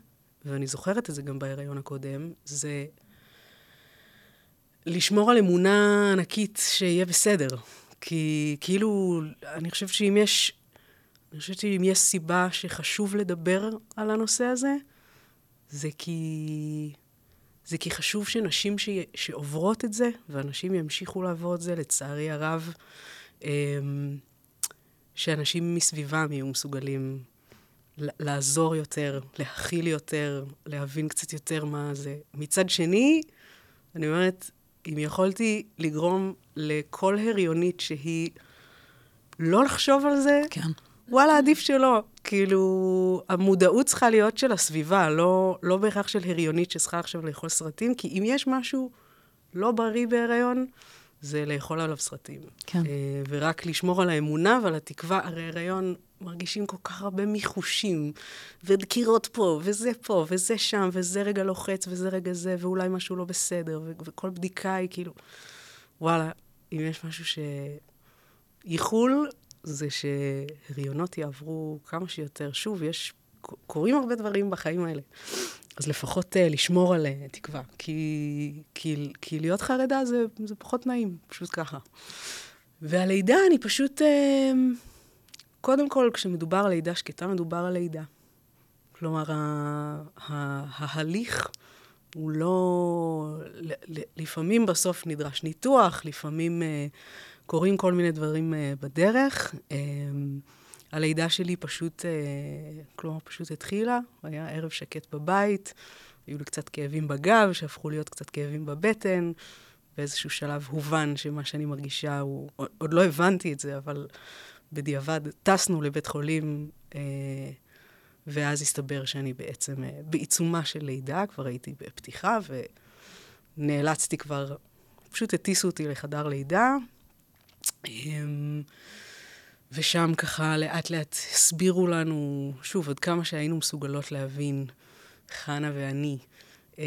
ואני זוכרת את זה גם בהיריון הקודם, זה לשמור על אמונה ענקית שיהיה בסדר. כי כאילו, אני חושבת שאם יש, אני חושבת שאם יש סיבה שחשוב לדבר על הנושא הזה, זה כי... זה כי חשוב שנשים ש... שעוברות את זה, ואנשים ימשיכו לעבור את זה, לצערי הרב, אמ, שאנשים מסביבם יהיו מסוגלים לעזור יותר, להכיל יותר, להבין קצת יותר מה זה. מצד שני, אני אומרת, אם יכולתי לגרום לכל הריונית שהיא לא לחשוב על זה, כן. וואלה, עדיף שלא. כאילו, המודעות צריכה להיות של הסביבה, לא, לא בהכרח של הריונית שצריכה עכשיו לאכול סרטים, כי אם יש משהו לא בריא בהיריון, זה לאכול עליו סרטים. כן. אה, ורק לשמור על האמונה ועל התקווה, הרי הריון מרגישים כל כך הרבה מיחושים, ודקירות פה, וזה פה, וזה שם, וזה רגע לוחץ, וזה רגע זה, ואולי משהו לא בסדר, ו- וכל בדיקה היא כאילו, וואלה, אם יש משהו ש... ייחול זה שהריונות יעברו כמה שיותר. שוב, יש, קורים הרבה דברים בחיים האלה. אז לפחות uh, לשמור על uh, תקווה. כי, כי, כי להיות חרדה זה, זה פחות נעים, פשוט ככה. והלידה, אני פשוט... Uh, קודם כל, כשמדובר על לידה שקטה, מדובר על לידה. כלומר, ההליך הוא לא... לפעמים בסוף נדרש ניתוח, לפעמים uh, קורים כל מיני דברים uh, בדרך. Uh, הלידה שלי פשוט, uh, כלומר, פשוט התחילה, היה ערב שקט בבית, היו לי קצת כאבים בגב, שהפכו להיות קצת כאבים בבטן. באיזשהו שלב הובן שמה שאני מרגישה הוא... עוד לא הבנתי את זה, אבל בדיעבד טסנו לבית חולים, אה, ואז הסתבר שאני בעצם אה, בעיצומה של לידה, כבר הייתי בפתיחה, ונאלצתי כבר, פשוט הטיסו אותי לחדר לידה. אה, ושם ככה לאט לאט הסבירו לנו, שוב, עד כמה שהיינו מסוגלות להבין, חנה ואני, אה,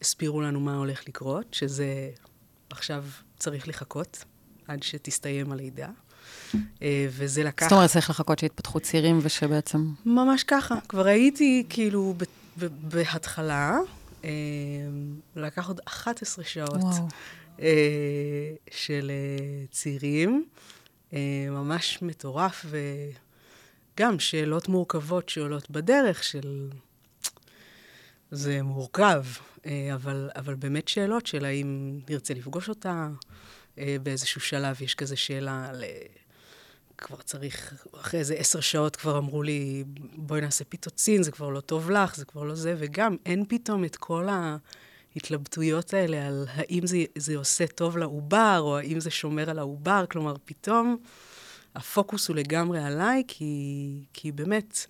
הסבירו לנו מה הולך לקרות, שזה עכשיו צריך לחכות עד שתסתיים הלידה. אה, וזה לקח... זאת אומרת, צריך לחכות שיתפתחו צירים ושבעצם... ממש ככה. כבר הייתי כאילו בהתחלה, אה, לקח עוד 11 שעות וואו. אה, של צירים, אה, ממש מטורף, וגם שאלות מורכבות שעולות בדרך של... זה מורכב, אבל, אבל באמת שאלות של האם נרצה לפגוש אותה, באיזשהו שלב יש כזה שאלה על... אה, כבר צריך, אחרי איזה עשר שעות כבר אמרו לי, בואי נעשה פיטוצין, זה כבר לא טוב לך, זה כבר לא זה, וגם אין פתאום את כל ההתלבטויות האלה על האם זה, זה עושה טוב לעובר, או האם זה שומר על העובר, כלומר, פתאום הפוקוס הוא לגמרי עליי, כי, כי באמת,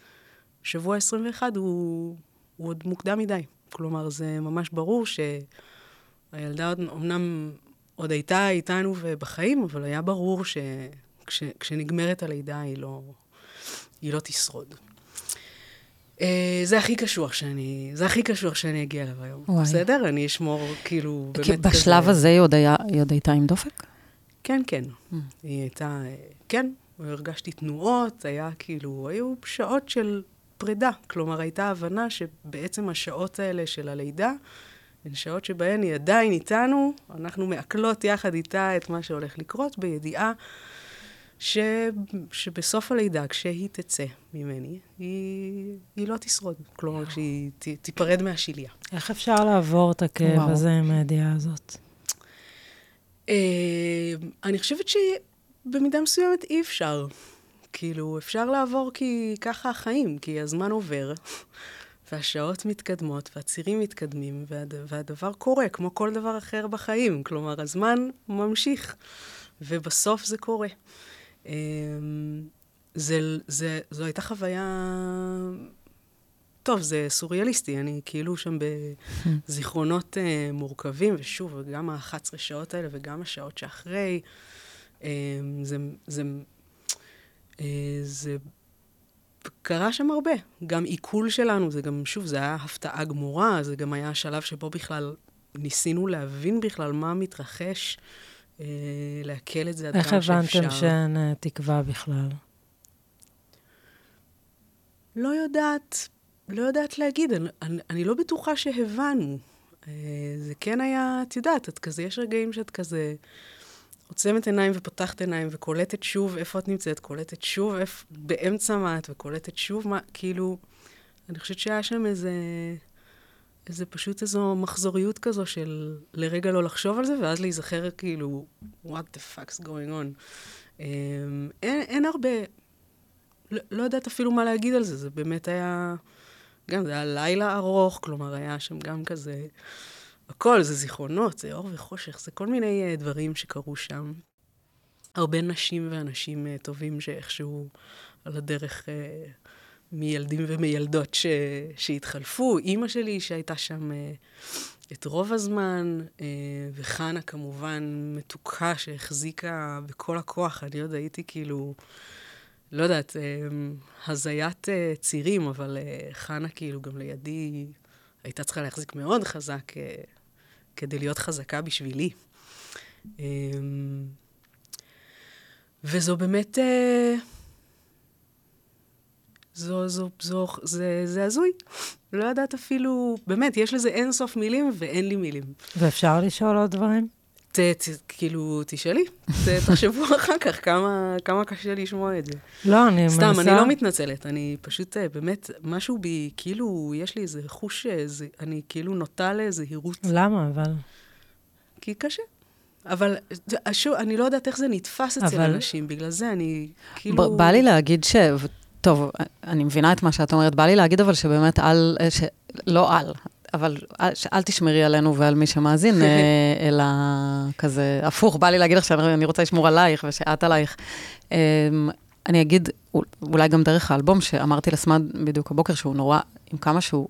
שבוע 21 הוא, הוא עוד מוקדם מדי. כלומר, זה ממש ברור שהילדה עוד, אמנם עוד הייתה איתנו ובחיים, אבל היה ברור שכשנגמרת הלידה היא לא, היא לא תשרוד. Uh, זה הכי קשוח שאני, זה הכי קשוח שאני אגיע אליו היום. וואי. בסדר? אני אשמור, כאילו, באמת כזה... בשלב הזה היא עוד, היה, היא עוד הייתה עם דופק? כן, כן. Mm. היא הייתה, אה, כן, הרגשתי תנועות, היה כאילו, היו שעות של פרידה. כלומר, הייתה הבנה שבעצם השעות האלה של הלידה, הן שעות שבהן היא עדיין איתנו, אנחנו מעכלות יחד איתה את מה שהולך לקרות, בידיעה ש... שבסוף הלידה, כשהיא תצא ממני, היא, היא לא תשרוד. כלומר, כשהיא ת... תיפרד מהשיליה. איך אפשר לעבור את הכאב וואו. הזה עם הידיעה הזאת? אה, אני חושבת שבמידה מסוימת אי אפשר. כאילו, אפשר לעבור כי ככה החיים, כי הזמן עובר, והשעות מתקדמות, והצירים מתקדמים, והד... והדבר קורה, כמו כל דבר אחר בחיים. כלומר, הזמן ממשיך, ובסוף זה קורה. אה, זה, זה, זו הייתה חוויה... טוב, זה סוריאליסטי, אני כאילו שם בזיכרונות uh, מורכבים, ושוב, גם ה-11 שעות האלה וגם השעות שאחרי, uh, זה, זה, uh, זה קרה שם הרבה. גם עיכול שלנו, זה גם, שוב, זה היה הפתעה גמורה, זה גם היה השלב שבו בכלל ניסינו להבין בכלל מה מתרחש, uh, לעכל את זה עד איך כמה שאפשר. הבנתם שאין אה, תקווה בכלל? לא יודעת, לא יודעת להגיד, אני, אני, אני לא בטוחה שהבנו. אה, זה כן היה, את יודעת, את כזה, יש רגעים שאת כזה עוצמת עיניים ופותחת עיניים וקולטת שוב איפה את נמצאת, קולטת שוב איפה, באמצע מה את וקולטת שוב מה, כאילו, אני חושבת שהיה שם איזה, איזה פשוט איזו מחזוריות כזו של לרגע לא לחשוב על זה, ואז להיזכר כאילו, what the fuck's going on. אה, אין, אין הרבה, לא, לא יודעת אפילו מה להגיד על זה, זה באמת היה... גם זה היה לילה ארוך, כלומר, היה שם גם כזה... הכל, זה זיכרונות, זה אור וחושך, זה כל מיני uh, דברים שקרו שם. הרבה נשים ואנשים uh, טובים שאיכשהו על הדרך uh, מילדים ומילדות ש... שהתחלפו. אימא שלי שהייתה שם uh, את רוב הזמן, uh, וחנה כמובן מתוקה שהחזיקה בכל הכוח. אני עוד הייתי כאילו... לא יודעת, הזיית צירים, אבל חנה כאילו גם לידי הייתה צריכה להחזיק מאוד חזק כדי להיות חזקה בשבילי. וזו באמת... זו, זו, זו, זה, זה הזוי. לא יודעת אפילו, באמת, יש לזה אין סוף מילים ואין לי מילים. ואפשר לשאול עוד דברים? ת, ת, כאילו, תשאלי, ת, תחשבו אחר כך כמה, כמה קשה לשמוע את זה. לא, אני סתם, מנסה... סתם, אני לא מתנצלת, אני פשוט, אה, באמת, משהו בי, כאילו, יש לי איזה חוש, איזה, אני כאילו נוטה לזהירות. למה, אבל? כי קשה. אבל שוב, אני לא יודעת איך זה נתפס אצל אבל... אנשים, בגלל זה אני כאילו... בא לי להגיד ש... טוב, אני מבינה את מה שאת אומרת, בא לי להגיד אבל שבאמת אל, ש... לא על, אבל אל, אל תשמרי עלינו ועל מי שמאזין, אה, אלא כזה, הפוך, בא לי להגיד לך שאני רוצה לשמור עלייך ושאת עלייך. אמ, אני אגיד, אולי גם דרך האלבום, שאמרתי לסמד בדיוק הבוקר, שהוא נורא, עם כמה שהוא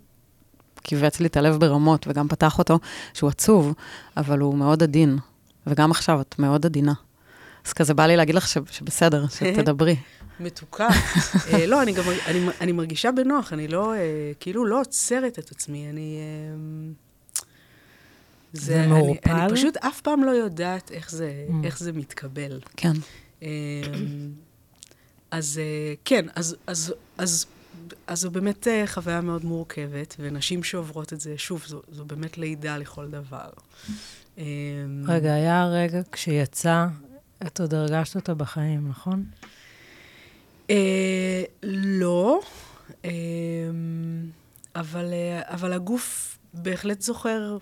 כיווץ לי את הלב ברמות, וגם פתח אותו, שהוא עצוב, אבל הוא מאוד עדין. וגם עכשיו את מאוד עדינה. אז כזה בא לי להגיד לך שבסדר, שתדברי. מתוקה. uh, לא, אני גם, אני, אני מרגישה בנוח, אני לא, uh, כאילו לא עוצרת את עצמי, אני... Uh, זה, זה מעורפל? אני, אני פשוט אף פעם לא יודעת איך זה, mm. איך זה מתקבל. כן. Uh, אז uh, כן, אז, אז, אז, אז זו באמת uh, חוויה מאוד מורכבת, ונשים שעוברות את זה, שוב, זו, זו באמת לידה לכל דבר. רגע, היה רגע כשיצא, את עוד הרגשת אותה בחיים, נכון? אה, לא, אה, אבל, אה, אבל הגוף בהחלט זוכר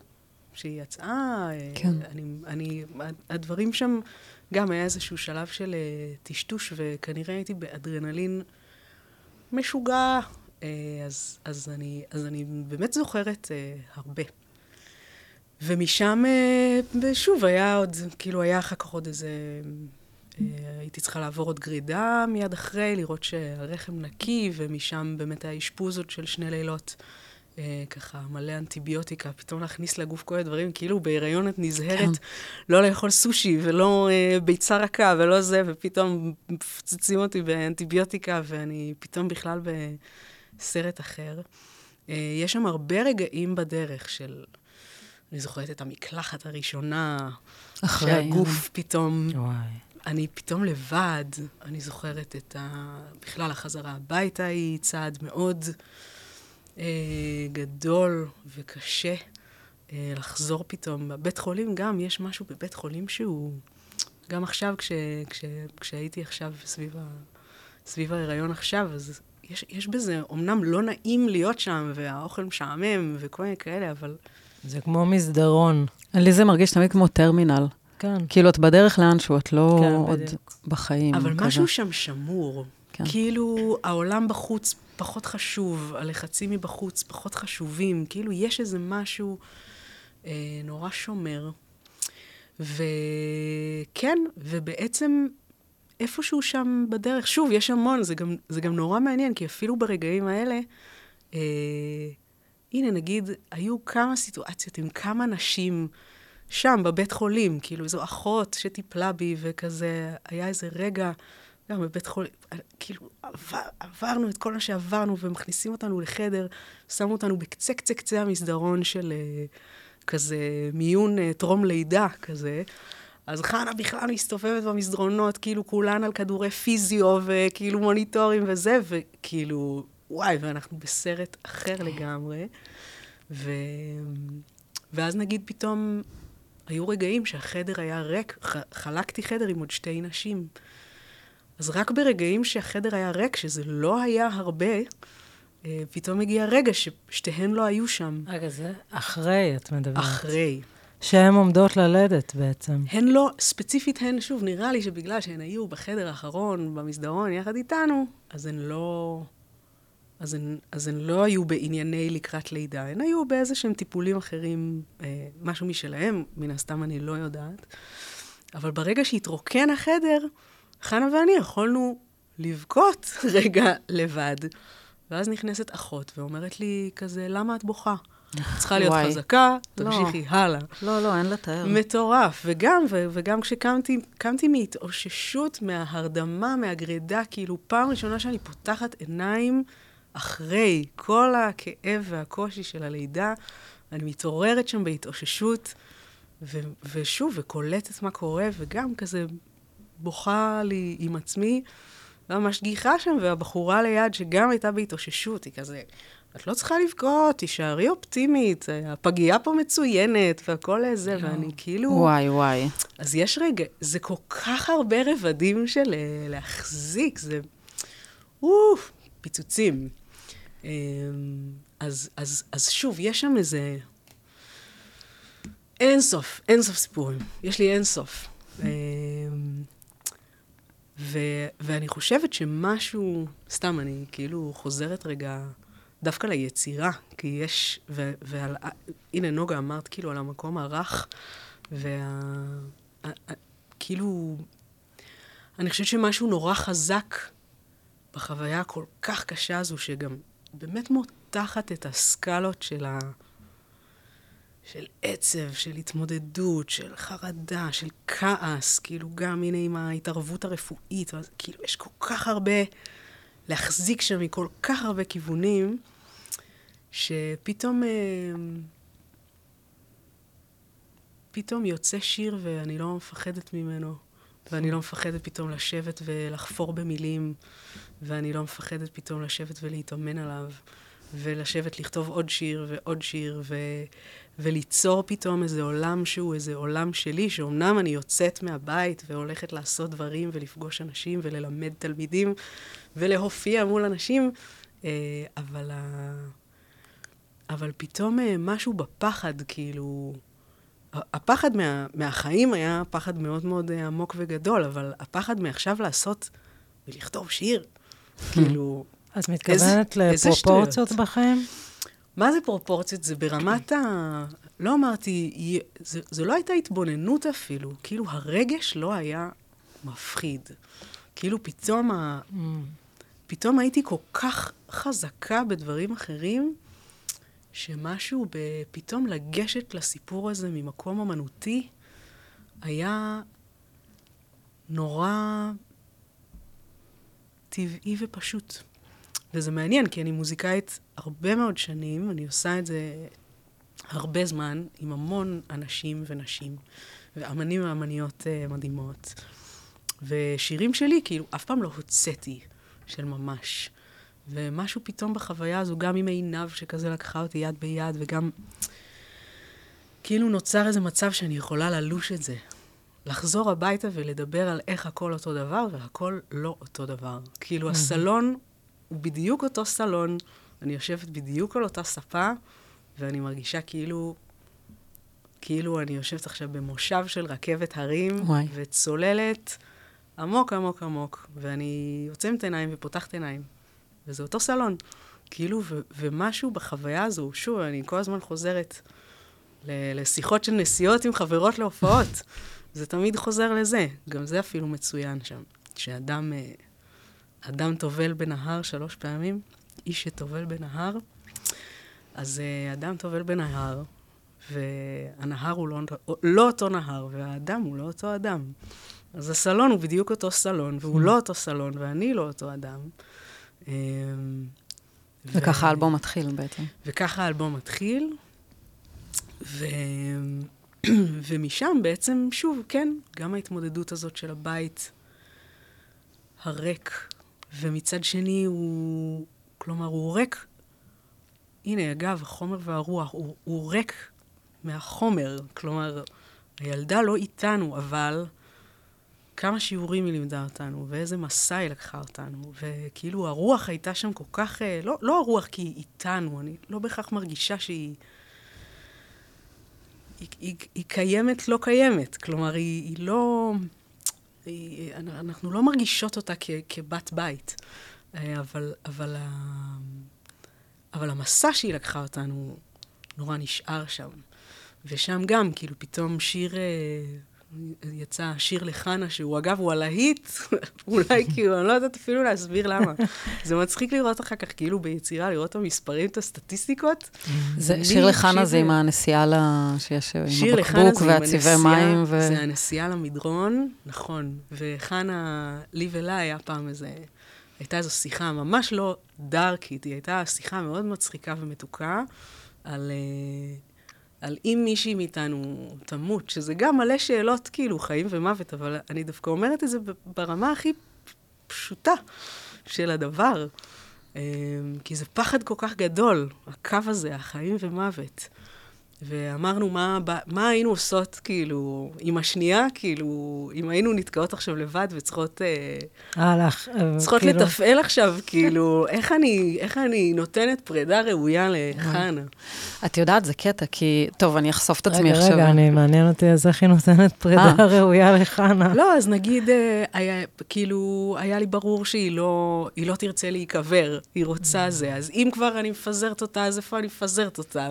שהיא יצאה. אה, כן. אני, אני, הדברים שם, גם היה איזשהו שלב של אה, טשטוש, וכנראה הייתי באדרנלין משוגע, אה, אז, אז, אני, אז אני באמת זוכרת הרבה. ומשם, אה, שוב, היה עוד, כאילו, היה אחר כך עוד איזה אה, הייתי צריכה לעבור עוד גרידה מיד אחרי, לראות שהרחם נקי, ומשם באמת היה אשפוז עוד של שני לילות. אה, ככה מלא אנטיביוטיקה, פתאום להכניס לגוף כל הדברים, כאילו בהיריון את נזהרת כן. לא לאכול סושי ולא אה, ביצה רכה ולא זה, ופתאום מפצצים אותי באנטיביוטיקה, ואני פתאום בכלל בסרט אחר. אה, יש שם הרבה רגעים בדרך של... אני זוכרת את המקלחת הראשונה, אחרי, שהגוף. פתאום... וואי. אני פתאום לבד, אני זוכרת את ה... בכלל, החזרה הביתה היא צעד מאוד אה, גדול וקשה אה, לחזור פתאום. בבית חולים גם, יש משהו בבית חולים שהוא... גם עכשיו, כש, כש, כשהייתי עכשיו סביב, ה, סביב ההיריון עכשיו, אז יש, יש בזה, אמנם לא נעים להיות שם, והאוכל משעמם וכל מיני כאלה, אבל... זה כמו מסדרון. לי זה מרגיש תמיד כמו טרמינל. כן. כאילו, את בדרך לאנשהו, את לא כן, עוד בדיוק. בחיים. אבל כזה. משהו שם שמור. כן. כאילו, העולם בחוץ פחות חשוב, הלחצים מבחוץ פחות חשובים. כאילו, יש איזה משהו אה, נורא שומר. וכן, ובעצם איפשהו שם בדרך, שוב, יש המון, זה גם, זה גם נורא מעניין, כי אפילו ברגעים האלה, אה, הנה, נגיד, היו כמה סיטואציות עם כמה נשים שם, בבית חולים, כאילו, איזו אחות שטיפלה בי, וכזה, היה איזה רגע, גם בבית חולים, כאילו, עבר, עברנו את כל מה שעברנו, ומכניסים אותנו לחדר, שמו אותנו בקצה קצה קצה המסדרון של uh, כזה מיון uh, טרום לידה כזה. אז חנה בכלל מסתובבת במסדרונות, כאילו כולן על כדורי פיזיו, וכאילו מוניטורים וזה, וכאילו, וואי, ואנחנו בסרט אחר לגמרי. ו... ואז נגיד פתאום היו רגעים שהחדר היה ריק, חלקתי חדר עם עוד שתי נשים. אז רק ברגעים שהחדר היה ריק, שזה לא היה הרבה, אה, פתאום הגיע רגע ששתיהן לא היו שם. רגע, זה אחרי, את מדברת. אחרי. שהן עומדות ללדת בעצם. הן לא, ספציפית הן, שוב, נראה לי שבגלל שהן היו בחדר האחרון, במסדרון, יחד איתנו, אז הן לא... אז הן, אז הן לא היו בענייני לקראת לידה, הן היו באיזה שהם טיפולים אחרים, אה, משהו משלהם, מן הסתם אני לא יודעת. אבל ברגע שהתרוקן החדר, חנה ואני יכולנו לבכות רגע לבד. ואז נכנסת אחות ואומרת לי כזה, למה את בוכה? צריכה להיות וואי. חזקה, לא. תמשיכי הלאה. לא, לא, אין לתאר. מטורף. וגם, ו- וגם כשקמתי, קמתי מהתאוששות, מההרדמה, מהגרידה, כאילו, פעם ראשונה שאני פותחת עיניים אחרי כל הכאב והקושי של הלידה, אני מתעוררת שם בהתאוששות, ו- ושוב, וקולטת מה קורה, וגם כזה בוכה לי עם עצמי, והמשגיחה שם, והבחורה ליד, שגם הייתה בהתאוששות, היא כזה, את לא צריכה לבכות, תישארי אופטימית, הפגייה פה מצוינת, והכל זה, ואני כאילו... וואי, וואי. אז יש רגע, זה כל כך הרבה רבדים של אה, להחזיק, זה... אוף, פיצוצים. אמ, אז, אז, אז שוב, יש שם איזה... אין סוף, אין סוף סיפורים. יש לי אין סוף. אמ, ו, ואני חושבת שמשהו, סתם, אני כאילו חוזרת רגע דווקא ליצירה, כי יש, ו, ועל, הנה נוגה אמרת כאילו על המקום הרך, וה... ה- ה- כאילו, אני חושבת שמשהו נורא חזק בחוויה הכל כך קשה הזו, שגם באמת מותחת את הסקלות של ה... של עצב, של התמודדות, של חרדה, של כעס, כאילו גם הנה עם ההתערבות הרפואית, אז כאילו יש כל כך הרבה להחזיק שם מכל כך הרבה כיוונים, שפתאום, אה, פתאום יוצא שיר ואני לא מפחדת ממנו, ואני לא מפחדת פתאום לשבת ולחפור במילים, ואני לא מפחדת פתאום לשבת ולהתאמן עליו, ולשבת לכתוב עוד שיר ועוד שיר, ו... וליצור פתאום איזה עולם שהוא איזה עולם שלי, שאומנם אני יוצאת מהבית והולכת לעשות דברים ולפגוש אנשים וללמד תלמידים ולהופיע מול אנשים, אה, אבל. אבל פתאום אה, משהו בפחד, כאילו... הפחד מה, מהחיים היה פחד מאוד מאוד אה, עמוק וגדול, אבל הפחד מעכשיו לעשות ולכתוב שיר, כאילו... את מתכוונת לפרופורציות. בחיים? מה זה פרופורציות? זה ברמת ה... לא אמרתי, זה, זה לא הייתה התבוננות אפילו. כאילו, הרגש לא היה מפחיד. כאילו, פתאום, ה... Mm. פתאום הייתי כל כך חזקה בדברים אחרים, שמשהו ב... פתאום לגשת לסיפור הזה ממקום אמנותי, היה נורא טבעי ופשוט. וזה מעניין, כי אני מוזיקאית הרבה מאוד שנים, אני עושה את זה הרבה זמן, עם המון אנשים ונשים, ואמנים ואמניות uh, מדהימות. ושירים שלי, כאילו, אף פעם לא הוצאתי של ממש. ומשהו פתאום בחוויה הזו, גם עם עינב שכזה לקחה אותי יד ביד, וגם כאילו נוצר איזה מצב שאני יכולה ללוש את זה. לחזור הביתה ולדבר על איך הכל אותו דבר, והכל לא אותו דבר. כאילו, הסלון הוא בדיוק אותו סלון, אני יושבת בדיוק על אותה ספה, ואני מרגישה כאילו, כאילו אני יושבת עכשיו במושב של רכבת הרים, וואי. וצוללת עמוק עמוק עמוק, ואני עוצמת עיניים ופותחת עיניים, וזה אותו סלון. כאילו, ו- ומשהו בחוויה הזו, שוב, אני כל הזמן חוזרת ל- לשיחות של נסיעות עם חברות להופעות. זה תמיד חוזר לזה. גם זה אפילו מצוין שם. שאדם אה, אדם טובל בנהר שלוש פעמים, איש שטובל בנהר, אז אה, אדם טובל בנהר, והנהר הוא לא, לא אותו נהר, והאדם הוא לא אותו אדם. אז הסלון הוא בדיוק אותו סלון, והוא לא אותו סלון, ואני לא אותו אדם. אה, וככה האלבום מתחיל בעצם. וככה האלבום מתחיל, ו... ומשם בעצם, שוב, כן, גם ההתמודדות הזאת של הבית הריק, ומצד שני הוא, כלומר, הוא ריק, הנה, אגב, החומר והרוח, הוא, הוא ריק מהחומר, כלומר, הילדה לא איתנו, אבל כמה שיעורים היא לימדה אותנו, ואיזה מסע היא לקחה אותנו, וכאילו הרוח הייתה שם כל כך, אה, לא, לא הרוח כי היא איתנו, אני לא בהכרח מרגישה שהיא... היא, היא, היא קיימת לא קיימת. כלומר, היא, היא לא... היא, אנחנו לא מרגישות אותה כ, כבת בית, אה, אבל, אבל, אבל המסע שהיא לקחה אותנו נורא נשאר שם. ושם גם, כאילו, פתאום שיר... יצא שיר לחנה, שהוא אגב, הוא הלהיט, אולי כאילו, אני לא יודעת אפילו להסביר למה. זה מצחיק לראות אחר כך, כאילו ביצירה, לראות את המספרים, את הסטטיסטיקות. זה, שיר לחנה זה עם הנסיעה ל... שיש עם הבקבוק והצבעי מים. ו... זה הנסיעה למדרון, נכון. וחנה, לי ולה היה פעם איזה... הייתה איזו שיחה ממש לא דארקית, היא הייתה שיחה מאוד מצחיקה ומתוקה על... Uh, על אם מישהי מאיתנו תמות, שזה גם מלא שאלות כאילו, חיים ומוות, אבל אני דווקא אומרת את זה ברמה הכי פשוטה של הדבר. אמ, כי זה פחד כל כך גדול, הקו הזה, החיים ומוות. ואמרנו, מה, מה היינו עושות, כאילו, עם השנייה, כאילו, אם היינו נתקעות עכשיו לבד וצריכות... הלך, אה, אה, צריכות כאילו... לתפעל עכשיו, כאילו, איך אני, איך אני נותנת פרידה ראויה לחנה. את יודעת, זה קטע, כי... טוב, אני אחשוף את עצמי רגע, עכשיו. רגע, רגע, אני מעניין אותי אז איך היא נותנת פרידה אה. ראויה לחנה. לא, אז נגיד, היה, כאילו, היה לי ברור שהיא לא, לא תרצה להיקבר, היא רוצה זה. אז אם כבר אני מפזרת אותה, אז איפה אני מפזרת אותה?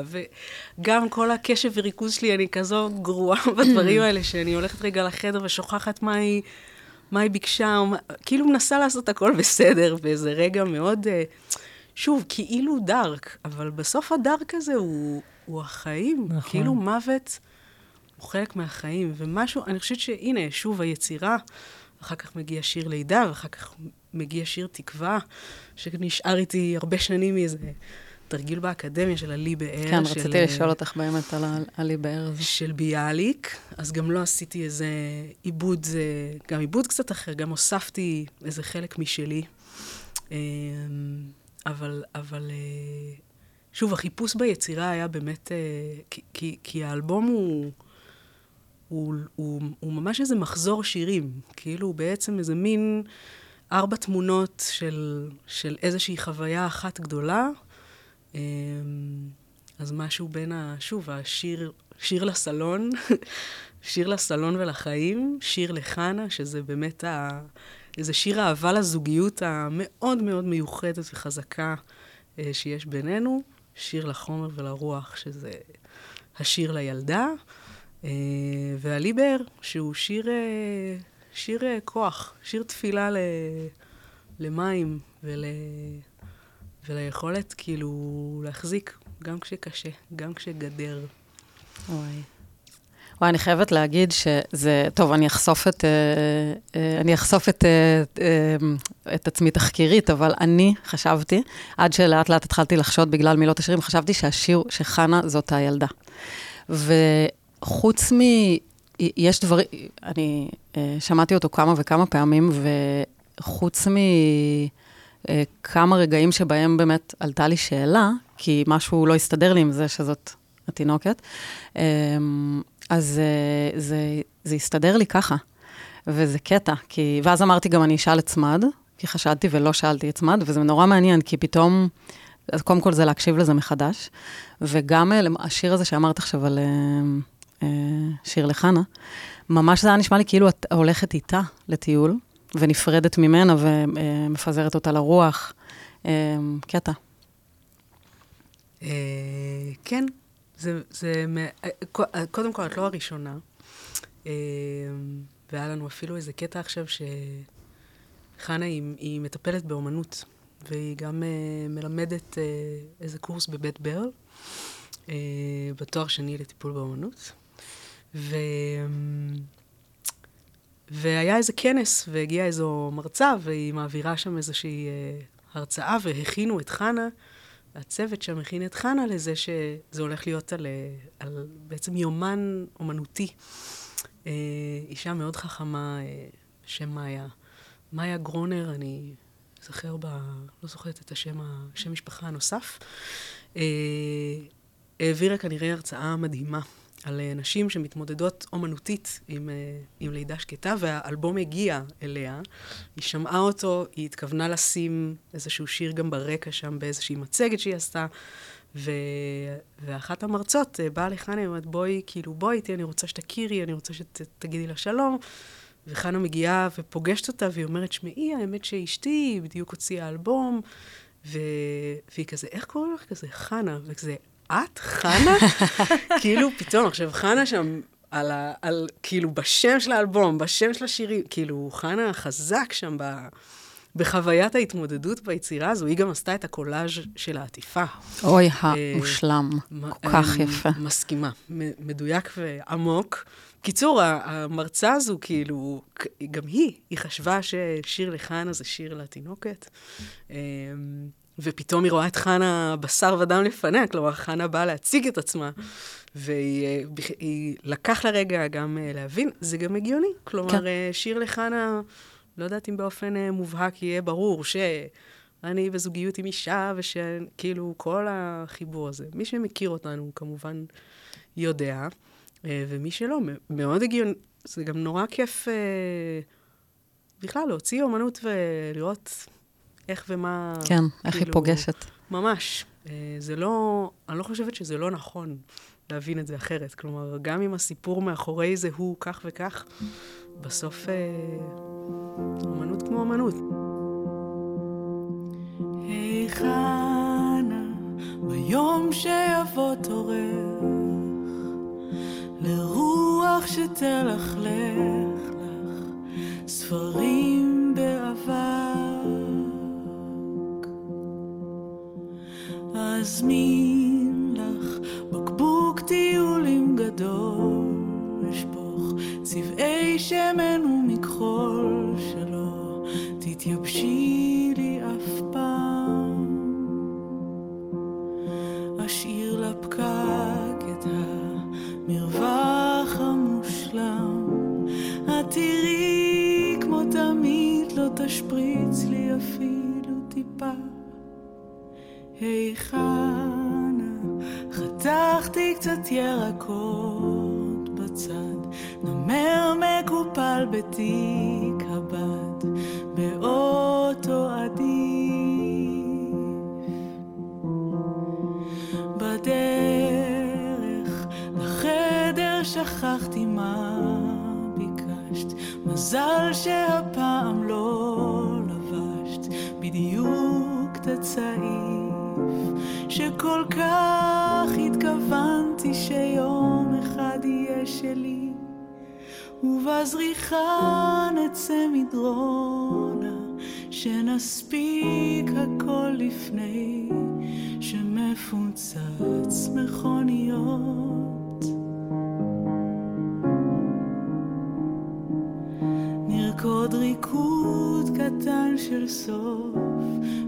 וגם כל הקשב וריכוז שלי, אני כזו גרועה בדברים האלה, שאני הולכת רגע לחדר ושוכחת מה היא, מה היא ביקשה, מה, כאילו מנסה לעשות הכל בסדר באיזה רגע מאוד, uh, שוב, כאילו דארק, אבל בסוף הדארק הזה הוא, הוא החיים. נכון. כאילו מוות הוא חלק מהחיים, ומשהו, אני חושבת שהנה, שוב, היצירה, אחר כך מגיע שיר לידה, ואחר כך מגיע שיר תקווה, שנשאר איתי הרבה שנים מאיזה... תרגיל באקדמיה של עלי באר. כן, של, רציתי לשאול אותך באמת על עלי באר הזה. של ביאליק, אז גם לא עשיתי איזה עיבוד, גם עיבוד קצת אחר, גם הוספתי איזה חלק משלי. אמ, אבל, אבל אה, שוב, החיפוש ביצירה היה באמת, אה, כי, כי, כי האלבום הוא, הוא, הוא, הוא ממש איזה מחזור שירים, כאילו בעצם איזה מין ארבע תמונות של, של איזושהי חוויה אחת גדולה. אמ, אז משהו בין, ה, שוב, השיר, שיר לסלון, שיר לסלון ולחיים, שיר לחנה, שזה באמת ה, איזה שיר אהבה לזוגיות המאוד מאוד מיוחדת וחזקה אה, שיש בינינו, שיר לחומר ולרוח, שזה השיר לילדה, אה, והליבר, שהוא שיר, אה, שיר כוח, שיר תפילה ל, למים ול... וליכולת כאילו להחזיק, גם כשקשה, גם כשגדר. וואי. וואי, אני חייבת להגיד שזה, טוב, אני אחשוף את, אה, אה, אני אחשוף את, אה, את עצמי תחקירית, אבל אני חשבתי, עד שלאט לאט התחלתי לחשוד בגלל מילות השירים, חשבתי שהשיר, שחנה זאת הילדה. וחוץ מ... יש דברים, אני שמעתי אותו כמה וכמה פעמים, וחוץ מ... אה, כמה רגעים שבהם באמת עלתה לי שאלה, כי משהו לא הסתדר לי עם זה שזאת התינוקת, אה, אז אה, זה, זה הסתדר לי ככה, וזה קטע, כי... ואז אמרתי גם אני אשאל את צמד, כי חשדתי ולא שאלתי את צמד, וזה נורא מעניין, כי פתאום, אז קודם כל זה להקשיב לזה מחדש, וגם השיר הזה שאמרת עכשיו על שיר לחנה, ממש זה היה נשמע לי כאילו את הולכת איתה לטיול, ונפרדת ממנה ומפזרת אותה לרוח. אה, קטע. אה, כן, זה, זה, קודם כל, את לא הראשונה. אה, והיה לנו אפילו איזה קטע עכשיו שחנה היא, היא מטפלת באומנות, והיא גם מלמדת איזה קורס בבית ברל, בתואר שני לטיפול באומנות. ו... והיה איזה כנס, והגיעה איזו מרצה, והיא מעבירה שם איזושהי אה, הרצאה, והכינו את חנה, הצוות שם הכין את חנה לזה שזה הולך להיות על, אה, על בעצם יומן אומנותי. אה, אישה מאוד חכמה, אה, בשם מאיה. מאיה גרונר, אני זוכר ב... לא זוכרת את השם, השם משפחה הנוסף. אה, העבירה כנראה הרצאה מדהימה. על אה, נשים שמתמודדות אומנותית עם, אה, עם לידה שקטה, והאלבום הגיע אליה. היא שמעה אותו, היא התכוונה לשים איזשהו שיר גם ברקע שם באיזושהי מצגת שהיא עשתה, ו... ואחת המרצות אה, באה לחנה, היא אומרת, בואי, כאילו, בואי איתי, אני רוצה שתכירי, אני רוצה שתגידי לה שלום. וחנה מגיעה ופוגשת אותה, והיא אומרת, שמעי, האמת שאשתי בדיוק הוציאה אלבום, ו... והיא כזה, איך קוראים לך כזה? חנה. וכזה, את? חנה? כאילו, פתאום, עכשיו, חנה שם, על ה... על, כאילו, בשם של האלבום, בשם של השירים, כאילו, חנה חזק שם ב... בחוויית ההתמודדות ביצירה הזו, היא גם עשתה את הקולאז' של העטיפה. אוי, המושלם, כל כך יפה. מסכימה, מדויק ועמוק. קיצור, המרצה הזו, כאילו, גם היא, היא חשבה ששיר לחנה זה שיר לתינוקת. ופתאום היא רואה את חנה בשר ודם לפניה, כלומר, חנה באה להציג את עצמה, והיא לקח לה רגע גם אה, להבין, זה גם הגיוני. כלומר, כן. אה, שיר לחנה, לא יודעת אם באופן אה, מובהק יהיה ברור שאני בזוגיות עם אישה, ושכאילו, כל החיבור הזה. מי שמכיר אותנו, כמובן יודע. אה, ומי שלא, מאוד הגיוני, זה גם נורא כיף אה, בכלל להוציא אומנות ולראות איך ומה... כן, כאילו, איך היא כאילו, פוגשת. ממש. אה, זה לא, אני לא חושבת שזה לא נכון להבין את זה אחרת. כלומר, גם אם הסיפור מאחורי זה הוא כך וכך, בסוף אומנות כמו אומנות. היי חנה, ביום שיבוא תורך לרוח שתלכלך לך ספרים was me. קצת ירקות בצד, נמר מקופל בתיק ובזריחה נצא מדרונה, שנספיק הכל לפני שמפוצץ מכוניות. נרקוד ריקוד קטן של סוף,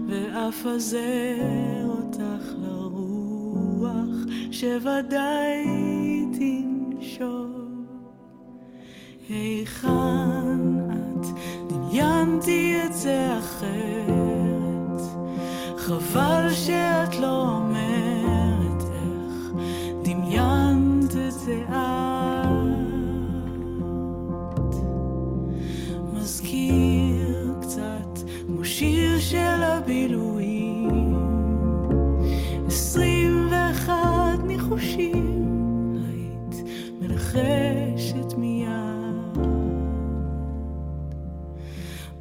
ואף אזר אותך לרוח, שוודאי תנשוב. היכן את? דמיינתי את זה אחרת, חבל שאת לא אומרת איך דמיינת את זה את.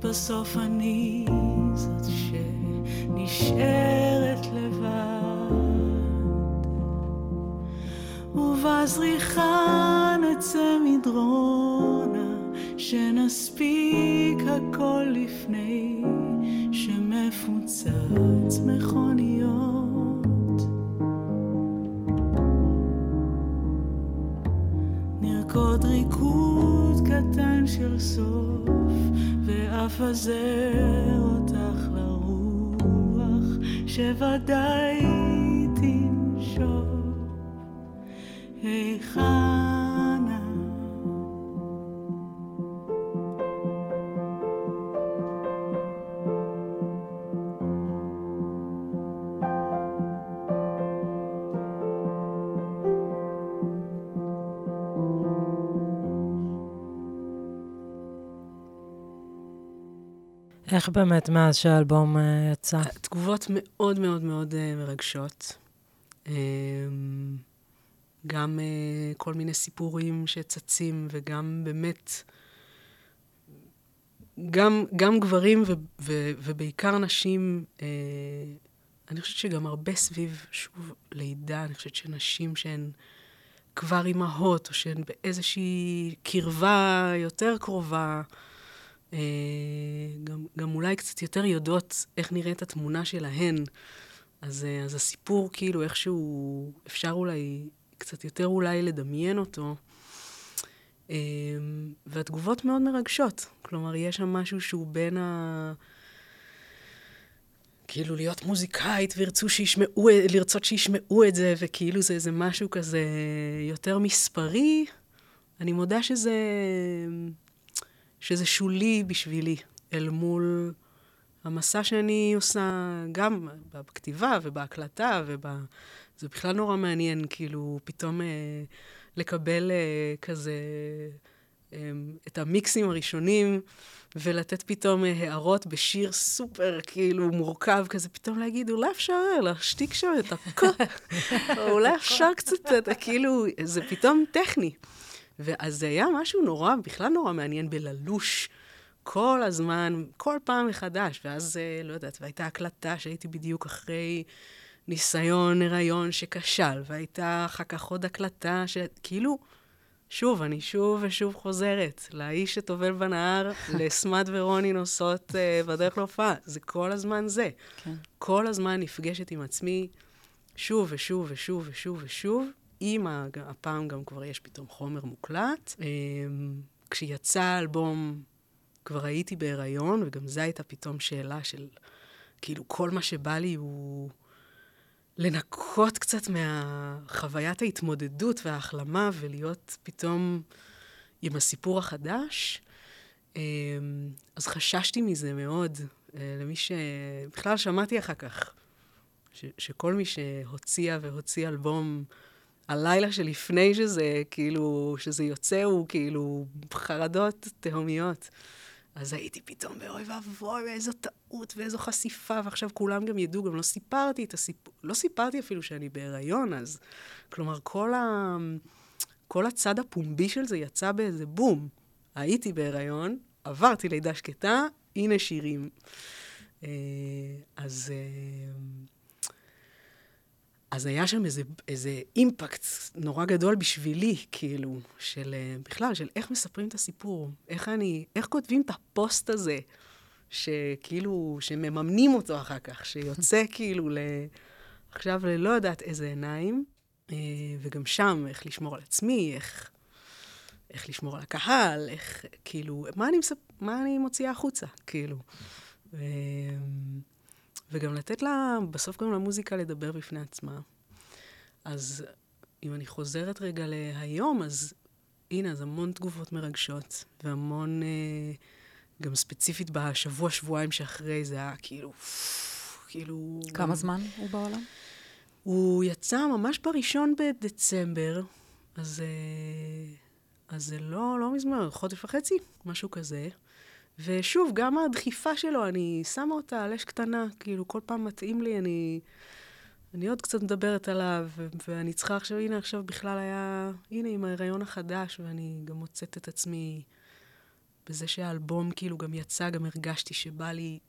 בסוף אני זאת שנשארת לבד. ובזריחה נצא מדרונה שנספיק הכל לפני שמפוצץ מכוניות. נרקוד ריקוד קטן של סוף, ואף אזר אותך לרוח, שוודאי תנשוב. היכן איך באמת מאז שהאלבום uh, יצא? תגובות מאוד מאוד מאוד uh, מרגשות. Uh, גם כל מיני סיפורים שצצים, וגם באמת, גם, גם גברים ו, ו, ובעיקר נשים, אני חושבת שגם הרבה סביב, שוב, לידה, אני חושבת שנשים שהן כבר אימהות, או שהן באיזושהי קרבה יותר קרובה, גם, גם אולי קצת יותר יודעות איך נראית התמונה שלהן. אז, אז הסיפור, כאילו, איכשהו, אפשר אולי קצת יותר אולי לדמיין אותו. אמ, והתגובות מאוד מרגשות. כלומר, יש שם משהו שהוא בין ה... כאילו להיות מוזיקאית וירצו שישמעו, לרצות שישמעו את זה, וכאילו זה איזה משהו כזה יותר מספרי. אני מודה שזה, שזה שולי בשבילי, אל מול המסע שאני עושה גם בכתיבה ובהקלטה וב... זה בכלל נורא מעניין, כאילו, פתאום אה, לקבל אה, כזה אה, את המיקסים הראשונים, ולתת פתאום אה, הערות בשיר סופר, כאילו, מורכב כזה, פתאום להגיד, אולי אפשר להשתיק שם את הקול, או אולי אפשר קצת, אתה כאילו, זה פתאום טכני. ואז זה היה משהו נורא, בכלל נורא מעניין בללוש. כל הזמן, כל פעם מחדש, ואז, אה, לא יודעת, והייתה הקלטה שהייתי בדיוק אחרי ניסיון הריון שכשל, והייתה אחר כך עוד הקלטה שכאילו, שוב, אני שוב ושוב חוזרת לאיש שטובל בנהר, לסמת ורוני נוסעות uh, בדרך להופעה. זה כל הזמן זה. כן. כל הזמן נפגשת עם עצמי, שוב ושוב ושוב ושוב ושוב. עם הפעם גם כבר יש פתאום חומר מוקלט. Um, כשיצא האלבום, כבר הייתי בהיריון, וגם זו הייתה פתאום שאלה של, כאילו, כל מה שבא לי הוא... לנקות קצת מהחוויית ההתמודדות וההחלמה ולהיות פתאום עם הסיפור החדש. אמ, אז חששתי מזה מאוד, אה, למי ש... בכלל שמעתי אחר כך, ש... שכל מי שהוציאה והוציא אלבום הלילה שלפני שזה, כאילו, שזה יוצא, הוא כאילו חרדות תהומיות. אז הייתי פתאום באוי ואבוי, ואיזו טעות ואיזו חשיפה, ועכשיו כולם גם ידעו, גם לא סיפרתי את הסיפור, לא סיפרתי אפילו שאני בהיריון אז. כלומר, כל, ה... כל הצד הפומבי של זה יצא באיזה בום. הייתי בהיריון, עברתי לידה שקטה, הנה שירים. אה, אז... אה, אז היה שם איזה, איזה אימפקט נורא גדול בשבילי, כאילו, של בכלל, של איך מספרים את הסיפור, איך אני, איך כותבים את הפוסט הזה, שכאילו, שמממנים אותו אחר כך, שיוצא כאילו ל... עכשיו ללא יודעת איזה עיניים, אה, וגם שם, איך לשמור על עצמי, איך, איך לשמור על הקהל, איך, כאילו, מה אני, מספ... מה אני מוציאה החוצה, כאילו. וגם לתת לה, בסוף גם למוזיקה לדבר בפני עצמה. אז אם אני חוזרת רגע להיום, אז הנה, אז המון תגובות מרגשות, והמון, אה, גם ספציפית בשבוע, שבועיים שאחרי, זה היה כאילו, כאילו... כמה גם... זמן הוא בעולם? הוא יצא ממש בראשון בדצמבר, אז, אה, אז זה לא, לא מזמן, חודש וחצי, משהו כזה. ושוב, גם הדחיפה שלו, אני שמה אותה על אש קטנה, כאילו, כל פעם מתאים לי, אני... אני עוד קצת מדברת עליו, ואני צריכה עכשיו, הנה, עכשיו בכלל היה, הנה, עם ההיריון החדש, ואני גם מוצאת את עצמי בזה שהאלבום כאילו גם יצא, גם הרגשתי שבא לי,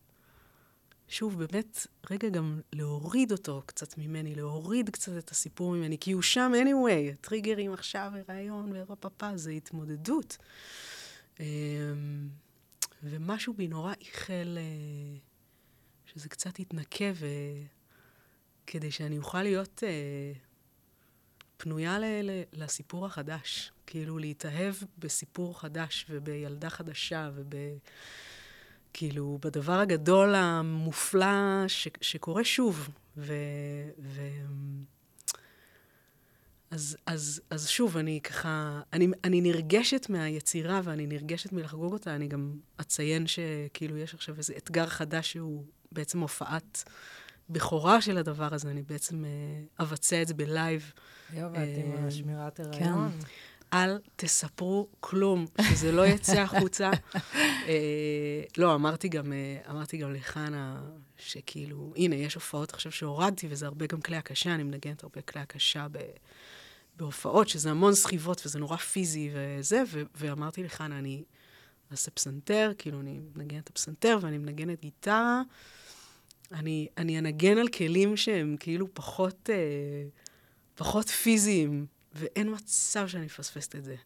שוב, באמת, רגע גם להוריד אותו קצת ממני, להוריד קצת את הסיפור ממני, כי הוא שם anyway, טריגרים עכשיו, הריון, ופפפה, זה התמודדות. ומשהו בי נורא איחל אה, שזה קצת יתנקה, וכדי שאני אוכל להיות אה, פנויה ל... ל... לסיפור החדש. כאילו, להתאהב בסיפור חדש ובילדה חדשה וב... כאילו, בדבר הגדול המופלא ש... שקורה שוב. ו... ו... אז, אז, אז שוב, אני ככה, אני, אני נרגשת מהיצירה ואני נרגשת מלחגוג אותה. אני גם אציין שכאילו יש עכשיו איזה אתגר חדש שהוא בעצם הופעת בכורה של הדבר הזה. אני בעצם אה, אבצע את זה בלייב. יואו, ואת עם אה, שמירת הריון. כן. אל תספרו כלום, שזה לא יצא החוצה. אה, לא, אמרתי גם, אה, אמרתי גם לחנה, שכאילו, הנה, יש הופעות עכשיו שהורדתי, וזה הרבה גם כלי הקשה, אני מנגנת הרבה כלי הקשה ב, בהופעות, שזה המון סחיבות, וזה נורא פיזי וזה, ו, ואמרתי לחנה, אני אעשה פסנתר, כאילו, אני מנגנת את הפסנתר, ואני מנגנת גיטרה. אני, אני אנגן על כלים שהם כאילו פחות, אה, פחות פיזיים, ואין מצב שאני מפספסת את זה.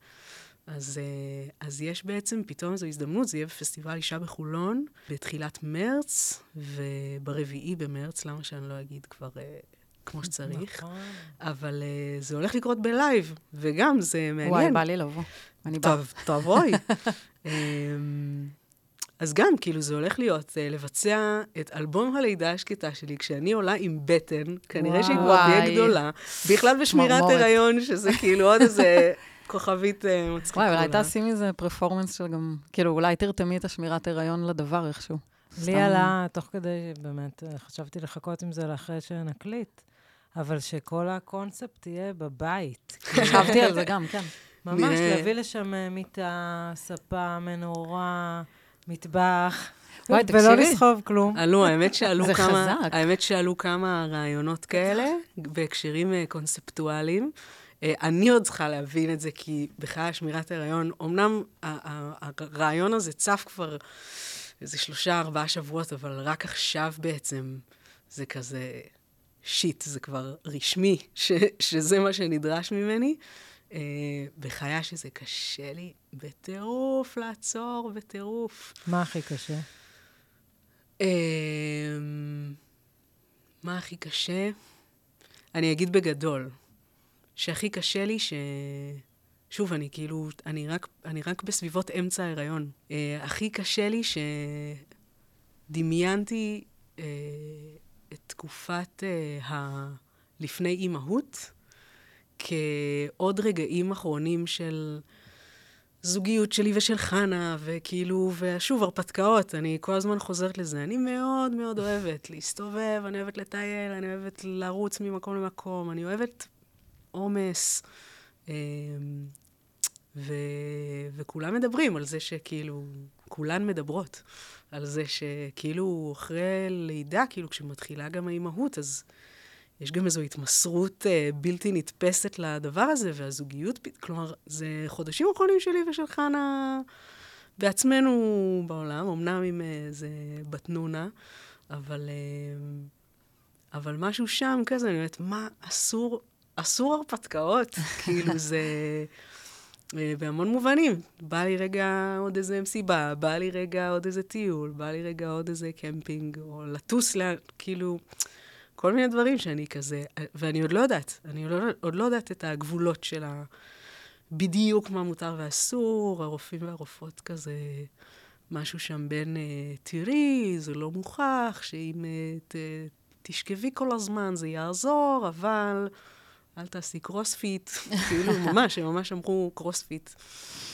אז, אה, אז יש בעצם פתאום איזו הזדמנות, זה יהיה בפסטיבל אישה בחולון בתחילת מרץ, וברביעי במרץ, למה שאני לא אגיד כבר אה, כמו שצריך? נכון. אבל אה, זה הולך לקרות בלייב, וגם זה מעניין. וואי, בא לי לבוא. אני באה. טוב, תבואי. אמ, אז גם, כאילו, זה הולך להיות uh, לבצע את אלבום הלידה השקטה שלי, כשאני עולה עם בטן, כנראה שהיא כבר. תהיה גדולה, בכלל בשמירת. הריון, שזה כאילו עוד איזה כוכבית uh, מצחיקה. וואי, אולי. תעשי מזה פרפורמנס של גם, כאילו, אולי תרתמי את השמירת הריון לדבר איכשהו. לי. עלה, תוך כדי, באמת, חשבתי לחכות עם זה לאחרי שנקליט, אבל שכל הקונספט יהיה בבית. חשבתי על זה גם, כן. ממש. להביא לשם אה, מיטה, ספה, מנורה, מטבח, וואי, ולא תקשיבי. לסחוב כלום. עלו, האמת שעלו זה כמה, חזק. האמת שעלו כמה רעיונות כאלה, בהקשרים אה, קונספטואליים. אה, אני עוד צריכה להבין את זה, כי בכלל שמירת הריון, אמנם הרעיון הזה צף כבר איזה שלושה, ארבעה שבועות, אבל רק עכשיו בעצם זה כזה שיט, זה כבר רשמי, ש, שזה מה שנדרש ממני. אה, בחיי שזה קשה לי בטירוף לעצור, בטירוף. מה הכי קשה? אמ, מה הכי קשה? אני אגיד בגדול, שהכי קשה לי ש... שוב, אני כאילו, אני רק, אני רק בסביבות אמצע ההיריון. Uh, הכי קשה לי שדמיינתי uh, את תקופת uh, ה... לפני אימהות כעוד רגעים אחרונים של זוגיות שלי ושל חנה, וכאילו, ושוב, הרפתקאות, אני כל הזמן חוזרת לזה. אני מאוד מאוד אוהבת להסתובב, אני אוהבת לטייל, אני אוהבת לרוץ ממקום למקום, אני אוהבת עומס. אמ, ו... וכולם מדברים על זה שכאילו, כולן מדברות על זה שכאילו אחרי לידה, כאילו כשמתחילה גם האימהות, אז יש גם איזו התמסרות אה, בלתי נתפסת לדבר הזה, והזוגיות, כלומר, זה חודשים אחרונים שלי ושל חנה בעצמנו בעולם, אמנם עם איזה בת נונה, אבל, אה, אבל משהו שם כזה, אני אומרת, מה, אסור, אסור הרפתקאות, כאילו זה... אה, בהמון מובנים. בא לי רגע עוד איזה מסיבה, בא לי רגע עוד איזה טיול, בא לי רגע עוד איזה קמפינג, או לטוס, לה, כאילו, כל מיני דברים שאני כזה, ואני עוד לא יודעת, אני עוד לא, עוד לא יודעת את הגבולות של ה... בדיוק מה מותר ואסור, הרופאים והרופאות כזה, משהו שם בין, אה, תראי, זה לא מוכח, שאם אה, ת, תשכבי כל הזמן זה יעזור, אבל אל תעשי קרוספיט, כאילו, ממש, הם ממש אמרו קרוספיט.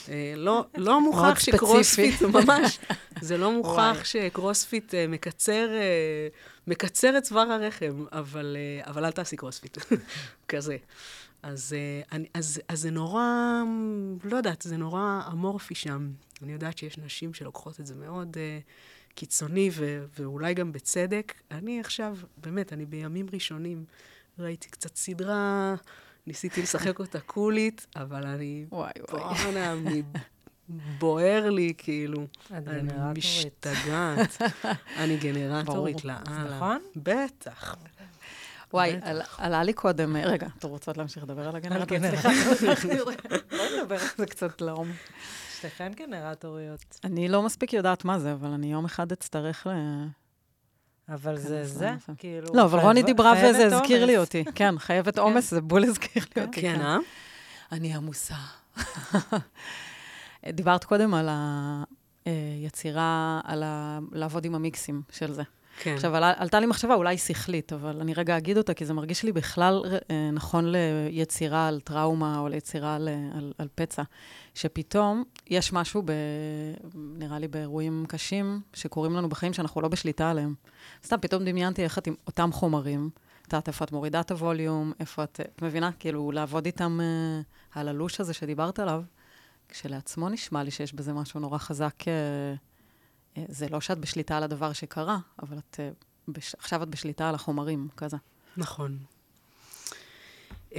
אה, לא, לא מוכח שקרוספיט. ממש, זה לא מוכח. שקרוספיט אה, מקצר, אה, מקצר את צוואר הרחם, אבל, אבל אל תעשי קרוספיט, כזה. אז, אני, אז, אז זה נורא, לא יודעת, זה נורא אמורפי שם. אני יודעת שיש נשים שלוקחות את זה מאוד uh, קיצוני, ו, ואולי גם בצדק. אני עכשיו, באמת, אני בימים ראשונים ראיתי קצת סדרה, ניסיתי לשחק אותה קולית, אבל אני, וואי, וואי. בואנה, אני- בוער לי, כאילו. את אני גנרטורית. משתגעת. אני גנרטורית. לאללה. נכון? בטח. וואי, עלה לי קודם, אה, רגע, אתם רוצות להמשיך לדבר על הגנרטור? גנרטור. סליחה. בואי נדבר על זה קצת לעומק. שתיכן גנרטוריות. אני לא מספיק יודעת מה זה, אבל אני יום אחד אצטרך. אבל זה כנס זה, לענפים. כאילו... לא, אבל רוני דיברה וזה הזכיר לי. אותי. כן, חייבת עומס, זה בול הזכיר לי אותי. כן, אה? אני עמוסה. דיברת קודם על היצירה, על ה... לעבוד עם המיקסים של זה. כן. עכשיו, עלה- עלתה לי מחשבה אולי שכלית, אבל אני רגע אגיד אותה, כי זה מרגיש לי בכלל אה, נכון ליצירה על טראומה או ליצירה על, על, על פצע, שפתאום יש משהו, ב, נראה לי באירועים קשים, שקורים לנו בחיים שאנחנו לא בשליטה עליהם. סתם, פתאום דמיינתי איך את עם אותם חומרים, יודעת איפה את מורידה את הווליום, איפה את... את מבינה? כאילו, לעבוד איתם uh, על הלוש הזה שדיברת עליו, כשלעצמו נשמע לי שיש בזה משהו נורא חזק. Uh, uh, זה לא שאת בשליטה על הדבר שקרה, אבל את... Uh, בש... עכשיו את בשליטה על החומרים, כזה. נכון. Uh,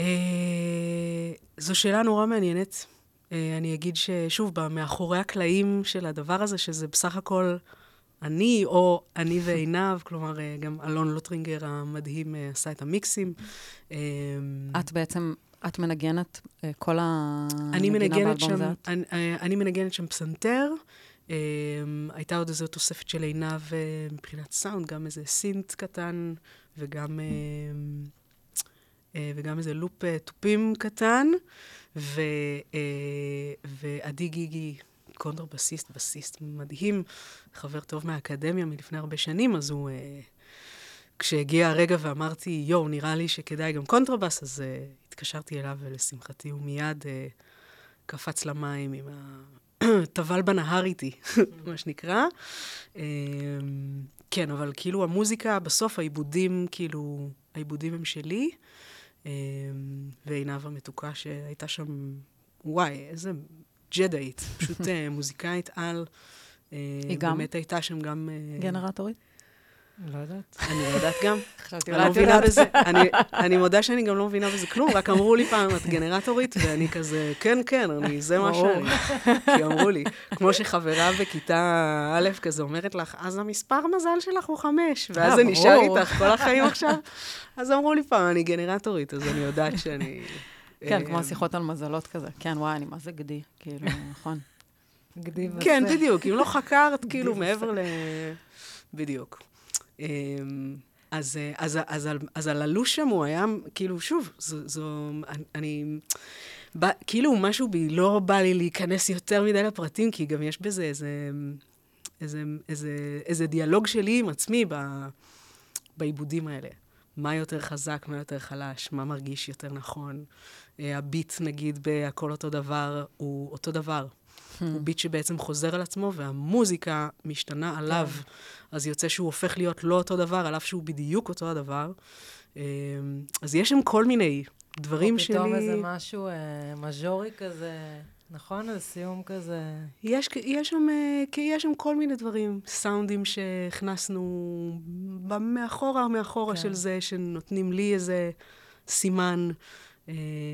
זו שאלה נורא מעניינת. Uh, אני אגיד ששוב, מאחורי הקלעים של הדבר הזה, שזה בסך הכל אני, או אני ועינב, כלומר, uh, גם אלון לוטרינגר המדהים uh, עשה את המיקסים. את בעצם, את מנגנת כל הנגינה באלבום זה את? אני, אני מנגנת שם פסנתר. Um, הייתה עוד איזו תוספת של עינב uh, מבחינת סאונד, גם איזה סינט קטן, וגם, uh, וגם איזה לופ uh, תופים קטן, ו, uh, ועדי גיגי, קונטרבסיסט, בסיסט מדהים, חבר טוב מהאקדמיה מלפני הרבה שנים, אז הוא... כשהגיע הרגע ואמרתי, יואו, נראה לי שכדאי גם קונטרבס, אז uh, התקשרתי אליו, ולשמחתי הוא מיד uh, קפץ למים עם ה... טבל בנהר איתי, מה שנקרא. אמ, כן, אבל כאילו המוזיקה, בסוף העיבודים, כאילו, העיבודים הם שלי. אמ, ועינב המתוקה שהייתה שם, וואי, איזה ג'דאית, פשוט אה, מוזיקאית על. אה, היא גם? באמת הייתה שם גם... אה, גנרטורית? לא יודעת. אני לא יודעת גם. חשבתי, אולי את יודעת. בזה, אני, מודה שאני גם לא מבינה בזה כלום, רק אמרו לי פעם, את גנרטורית, ואני כזה, כן, כן, אני, זה מה שאני. כי אמרו לי, כמו שחברה בכיתה א' כזה אומרת לך, אז המספר מזל שלך הוא חמש, ואז זה נשאר איתך כל החיים עכשיו. אז אמרו לי פעם, אני גנרטורית, אז אני יודעת שאני... כן, כמו שיחות על מזלות כזה. כן, וואי, אני מה זה גדי, כאילו, נכון. גדי וזה. כן, בדיוק, אם לא חקרת, כאילו, מעבר ל... בדיוק. אמ, אז, אז, אז, אז, אז על הלוש שם הוא היה, כאילו, שוב, זו, זו אני, בא, כאילו משהו בי, לא בא לי להיכנס יותר מדי לפרטים, כי גם יש בזה איזה, איזה, איזה, איזה דיאלוג שלי עם עצמי ב, בעיבודים האלה. מה יותר חזק, מה יותר חלש, מה מרגיש יותר נכון. הביט, נגיד, ב"הכל אותו דבר", הוא אותו דבר. Hmm. הוא ביט שבעצם חוזר על עצמו, והמוזיקה משתנה עליו. אז יוצא שהוא הופך להיות לא אותו דבר, על אף שהוא בדיוק אותו הדבר. אמ, אז יש שם כל מיני דברים שלי... או פתאום איזה משהו אה, מז'ורי כזה, נכון? איזה סיום כזה. יש, יש, שם, אה, יש שם כל מיני דברים, סאונדים שהכנסנו מאחורה, מאחורה כן. של זה, שנותנים לי איזה סימן. אה,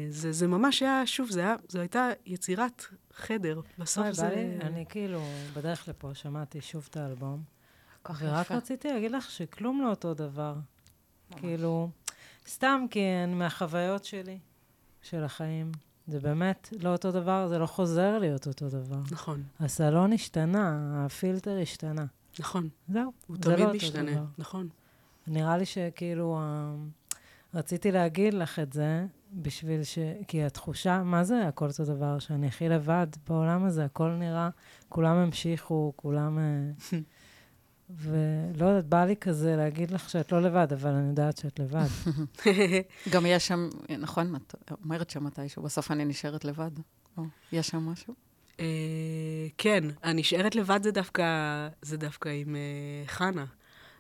זה, זה ממש היה, שוב, זה היה, זו הייתה יצירת חדר. בסוף זה... אני כאילו, בדרך לפה שמעתי שוב את האלבום. ורק רציתי להגיד לך שכלום לא אותו דבר. כאילו, סתם כי אני מהחוויות שלי, של החיים. זה באמת לא אותו דבר, זה לא חוזר להיות אותו דבר. נכון. הסלון השתנה, הפילטר השתנה. נכון. זהו, הוא תמיד לא משתנה, נכון. נראה לי שכאילו, רציתי להגיד לך את זה, בשביל ש... כי התחושה, מה זה הכל אותו דבר? שאני הכי לבד בעולם הזה, הכל נראה, כולם המשיכו, כולם... אה, ולא יודעת, בא לי כזה להגיד לך שאת לא לבד, אבל אני יודעת שאת לבד. גם יש שם, נכון, את אומרת שם מתישהו, בסוף אני נשארת לבד. או, יש שם משהו? אה, כן, הנשארת לבד זה דווקא, זה דווקא עם uh, חנה.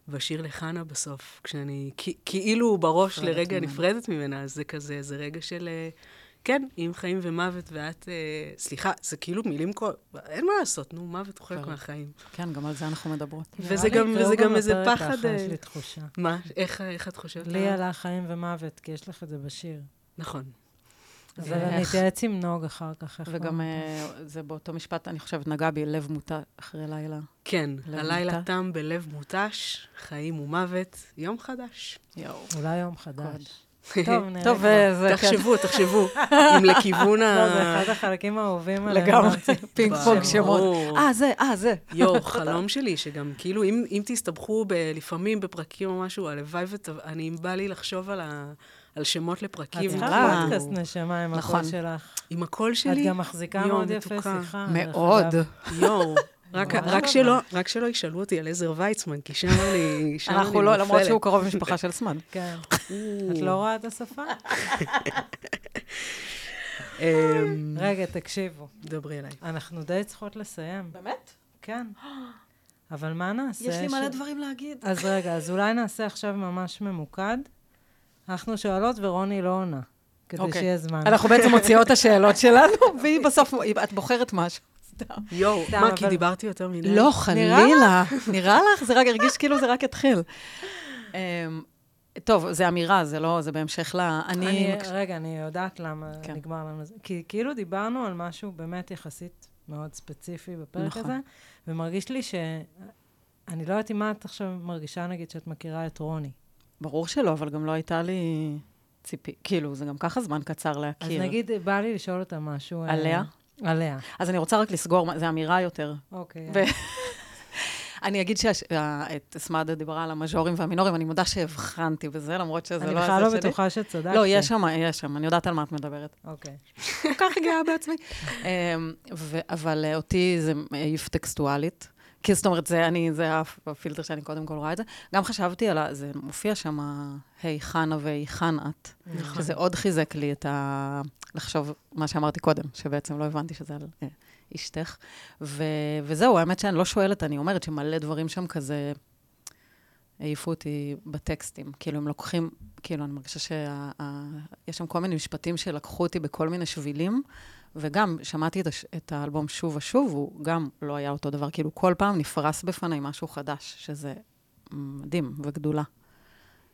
בשיר לחנה בסוף, כשאני כאילו בראש לרגע נפרדת ממנה, אז זה כזה, זה רגע של... Uh, כן, עם חיים ומוות, ואת, אה, סליחה, זה כאילו מילים כל... אין מה לעשות, נו, מוות הוא חלק מהחיים. כן, גם על זה אנחנו מדברות. וזה גם, וזה גם איזה פחד... יש לי תחושה. מה? איך, איך את חושבת? לי עלה חיים ומוות, כי יש לך את זה בשיר. נכון. אבל אני אתייעץ עם נוג אחר כך. וגם זה באותו משפט, אני חושבת, נגע בי, לב מוטש אחרי לילה. כן, הלילה תם בלב מוטש, חיים ומוות, יום חדש. יואו. אולי יום חדש. טוב, נראה. טוב, זה... תחשבו, תחשבו, אם לכיוון ה... לא, זה אחד החלקים האהובים עליהם. לגמרי, פינג פונג שמות. אה, זה, אה, זה. יואו, חלום שלי, שגם כאילו, אם תסתבכו לפעמים בפרקים או משהו, הלוואי ואני, בא לי לחשוב על ה... על שמות לפרקים. את צריכה פודקאסט נשמה עם הקול שלך. עם הקול שלי? את גם מחזיקה מאוד יפה, סליחה. מאוד. יואו. רק, רק, שלא, רק שלא ישאלו אותי על עזר ויצמן, כי שם אני שם אנחנו לא, למרות שהוא קרוב משפחה של סמן. כן. את לא רואה את השפה? אמ, רגע, תקשיבו. דברי אליי. אנחנו די צריכות לסיים. באמת? כן. אבל מה נעשה? יש לי מלא דברים להגיד. אז רגע, אז אולי נעשה עכשיו ממש ממוקד, אנחנו שואלות ורוני לא עונה, כדי אוקיי. שיהיה זמן. אנחנו בעצם מוציאות את השאלות שלנו, והיא בסוף, את בוחרת משהו. סתם. יואו, מה, כי דיברתי יותר מדי? לא, חלילה. נראה לך? זה רק הרגיש כאילו זה רק התחיל. אמ, טוב, זה אמירה, זה לא, זה בהמשך ל... אני... אני, מקש- רגע, אני יודעת למה כן. נגמר לנו זה. כי כאילו דיברנו על משהו באמת יחסית מאוד ספציפי בפרק נכון. הזה, ומרגיש לי ש... אני לא יודעת אם את עכשיו מרגישה, נגיד, שאת מכירה את רוני. ברור שלא, אבל גם לא הייתה לי ציפי... כאילו, זה גם ככה זמן קצר אז להכיר. נגיד, בא לי לשאול אותה משהו... אה, עליה? עליה. אז אני רוצה רק לסגור, זה אמירה יותר. אוקיי. ו- אני אגיד שאת אסמדה דיברה על המז'ורים והמינורים, אני מודה שהבחנתי בזה, למרות שזה אני לא בכלל לא. בטוחה שצדקתי. לא, יש שם, יש שם, אני יודעת על מה את מדברת. אוקיי. כל כך גאה בעצמי. אמ, אבל אה, אותי זה העיף טקסטואלית. כי זאת אומרת, זה אני, זה הפ- הפילטר שאני קודם כל רואה את זה. גם חשבתי על ה... זה מופיע שם, היי חנה והיכן את. נכון. שזה עוד חיזק לי את ה... לחשוב מה שאמרתי קודם, שבעצם לא הבנתי שזה על אה, אשתך. ו... וזהו, האמת שאני לא שואלת, אני אומרת שמלא דברים שם כזה העיפו אותי בטקסטים. כאילו, הם לוקחים, כאילו, אני מרגישה שיש שם כל מיני משפטים שלקחו אותי בכל מיני שבילים, וגם שמעתי את, הש... את האלבום שוב ושוב, הוא גם לא היה אותו דבר. כאילו, כל פעם נפרס בפניי משהו חדש, שזה מדהים וגדולה.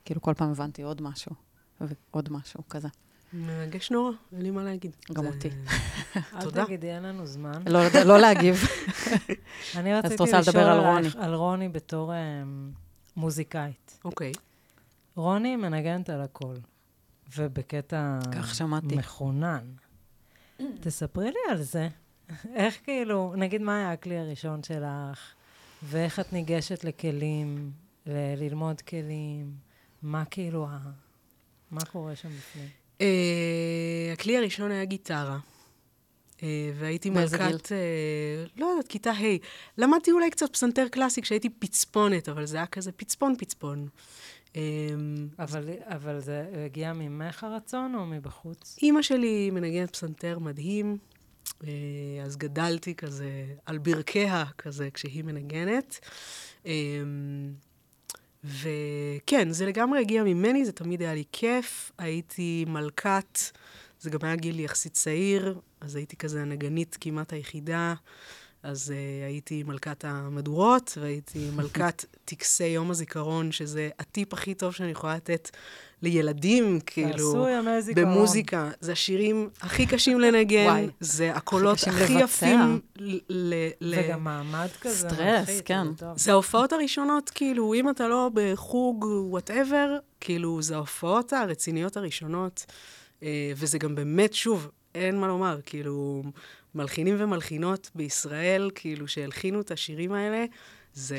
כאילו, כל פעם הבנתי עוד משהו, ועוד משהו כזה. מרגש נורא, אין לי מה להגיד. גם זה- אותי. אל תודה. תגידי, אין לנו זמן. לא, לא להגיב. אני רציתי לשאול רוני. על רוני בתור אמ, מוזיקאית. אוקיי. רוני מנגנת על הכל, ובקטע כך שמעתי. מכונן. תספרי לי על זה. איך כאילו, נגיד מה היה הכלי הראשון שלך, ואיך את ניגשת לכלים, ל- ללמוד כלים, מה כאילו, ה- מה קורה שם בפנים? אה, הכלי הראשון היה גיטרה. אה, והייתי מלכת, אה, לא יודעת, כיתה ה'. למדתי אולי קצת פסנתר קלאסי כשהייתי פצפונת, אבל זה היה כזה פצפון פצפון. אה, אבל, אבל זה הגיע ממך הרצון או מבחוץ? אימא שלי מנגנת פסנתר מדהים, אה, אז גדלתי כזה על ברכיה כזה כשהיא מנגנת. אה, וכן, זה לגמרי הגיע ממני, זה תמיד היה לי כיף. הייתי מלכת, זה גם היה גיל יחסית צעיר, אז הייתי כזה הנגנית כמעט היחידה. אז uh, הייתי מלכת המדורות, והייתי מלכת טקסי יום הזיכרון, שזה הטיפ הכי טוב שאני יכולה לתת לילדים, כאילו. במוזיקה. זה השירים הכי קשים לנגן, וואי. זה הקולות הכי לבצע. יפים ל... ל- וגם מעמד כזה. סטרס, כן. זה טוב. זה ההופעות הראשונות, כאילו, אם אתה לא בחוג, whatever, כאילו, זה ההופעות הרציניות הראשונות. אה, וזה גם באמת, שוב, אין מה לומר, כאילו, מלחינים ומלחינות בישראל, כאילו, שהלחינו את השירים האלה, זה,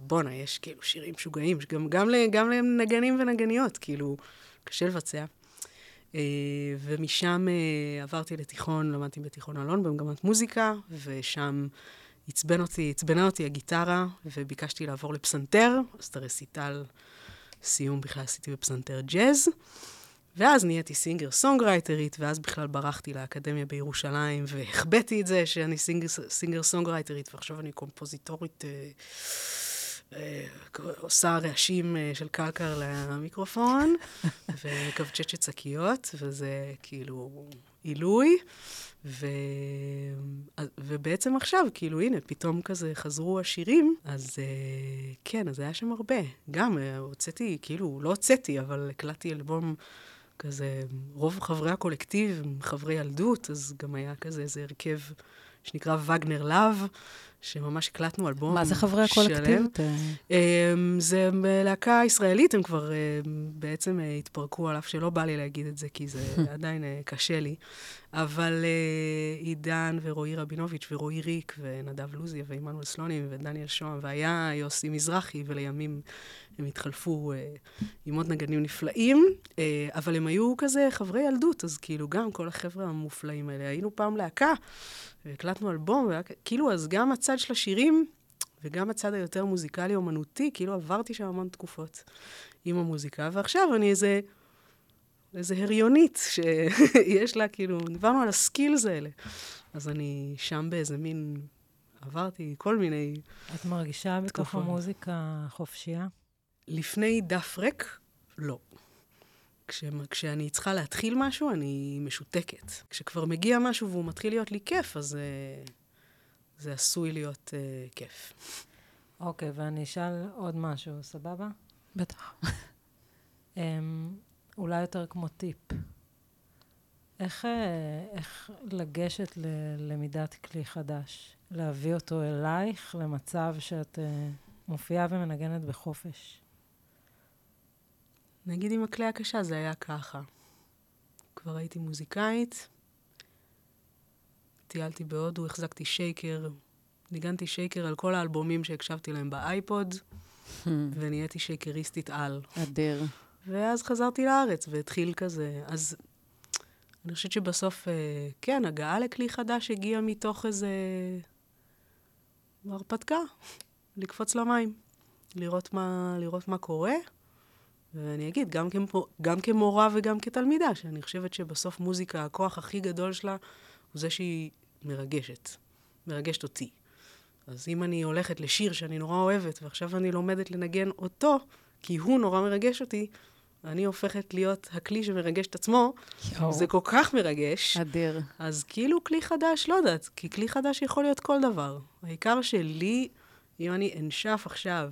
בואנה, יש כאילו שירים משוגעים, גם, גם, גם לנגנים ונגניות, כאילו, קשה לבצע. אה, ומשם אה, עברתי לתיכון, למדתי בתיכון אלון במגמת מוזיקה, ושם עצבן אותי, עצבנה אותי הגיטרה, וביקשתי לעבור לפסנתר, אז את הרסיטל סיום בכלל עשיתי בפסנתר ג'אז. ואז נהייתי singer songwriterית, ואז בכלל ברחתי לאקדמיה בירושלים, והחבאתי את זה שאני singer, singer songwriterית, ועכשיו אני קומפוזיטורית, אה, אה, עושה רעשים אה, של קלקר למיקרופון, ומקבצ'צ'ת שקיות, וזה כאילו עילוי. ו... ובעצם עכשיו, כאילו, הנה, פתאום כזה חזרו השירים, אז uh, כן, אז היה שם הרבה. גם, uh, הוצאתי, כאילו, לא הוצאתי, אבל הקלטתי אלבום כזה, רוב חברי הקולקטיב הם חברי ילדות, אז גם היה כזה איזה הרכב שנקרא וגנר לאב, שממש הקלטנו אלבום מה זה חברי שלם. הקולקטיביות? Um, זה להקה ישראלית, הם כבר uh, בעצם uh, התפרקו, על אף שלא בא לי להגיד את זה, כי זה עדיין uh, קשה לי. אבל עידן ורועי רבינוביץ' ורועי ריק ונדב לוזי ועמנואל סלונים ודניאל שוהם, והיה יוסי מזרחי, ולימים הם התחלפו עם עוד נגנים נפלאים, אבל הם היו כזה חברי ילדות, אז כאילו גם כל החבר'ה המופלאים האלה, היינו פעם להקה, והקלטנו אלבום, והיה, כ- כאילו, אז גם הצד של השירים, וגם הצד היותר מוזיקלי-אומנותי, כאילו עברתי שם המון תקופות עם המוזיקה, ועכשיו אני איזה, איזה הריונית שיש לה, כאילו, דיברנו על הסקילס האלה. אז אני שם באיזה מין, עברתי כל מיני... את מרגישה בתוך. המוזיקה חופשייה? לפני דף ריק, לא. כש, כשאני צריכה להתחיל משהו, אני משותקת. כשכבר מגיע משהו והוא מתחיל להיות לי כיף, אז uh, זה עשוי להיות uh, כיף. אוקיי, okay, ואני אשאל עוד משהו, סבבה? בטח. um, אולי יותר כמו טיפ. איך, אה, איך לגשת ללמידת כלי חדש? להביא אותו אלייך למצב שאת uh, מופיעה ומנגנת בחופש? נגיד עם הכלי הקשה זה היה ככה. כבר הייתי מוזיקאית, טיילתי בהודו, החזקתי שייקר, ניגנתי שייקר על כל האלבומים שהקשבתי להם באייפוד. ונהייתי שייקריסטית על. אדיר. ואז חזרתי לארץ והתחיל כזה. אז אני חושבת שבסוף, אה, כן, הגעה לכלי חדש הגיעה מתוך איזה הרפתקה, לקפוץ למים, לראות מה, לראות מה קורה. ואני אגיד, גם, כמו, גם כמורה וגם כתלמידה, שאני חושבת שבסוף מוזיקה, הכוח הכי גדול שלה הוא זה שהיא מרגשת, מרגשת אותי. אז אם אני הולכת לשיר שאני נורא אוהבת, ועכשיו אני לומדת לנגן אותו, כי הוא נורא מרגש אותי, אני הופכת להיות הכלי שמרגש את עצמו, יו. זה כל כך מרגש. אדיר. אז כאילו כלי חדש, לא יודעת, כי כלי חדש יכול להיות כל דבר. העיקר שלי, אם אני אנשף עכשיו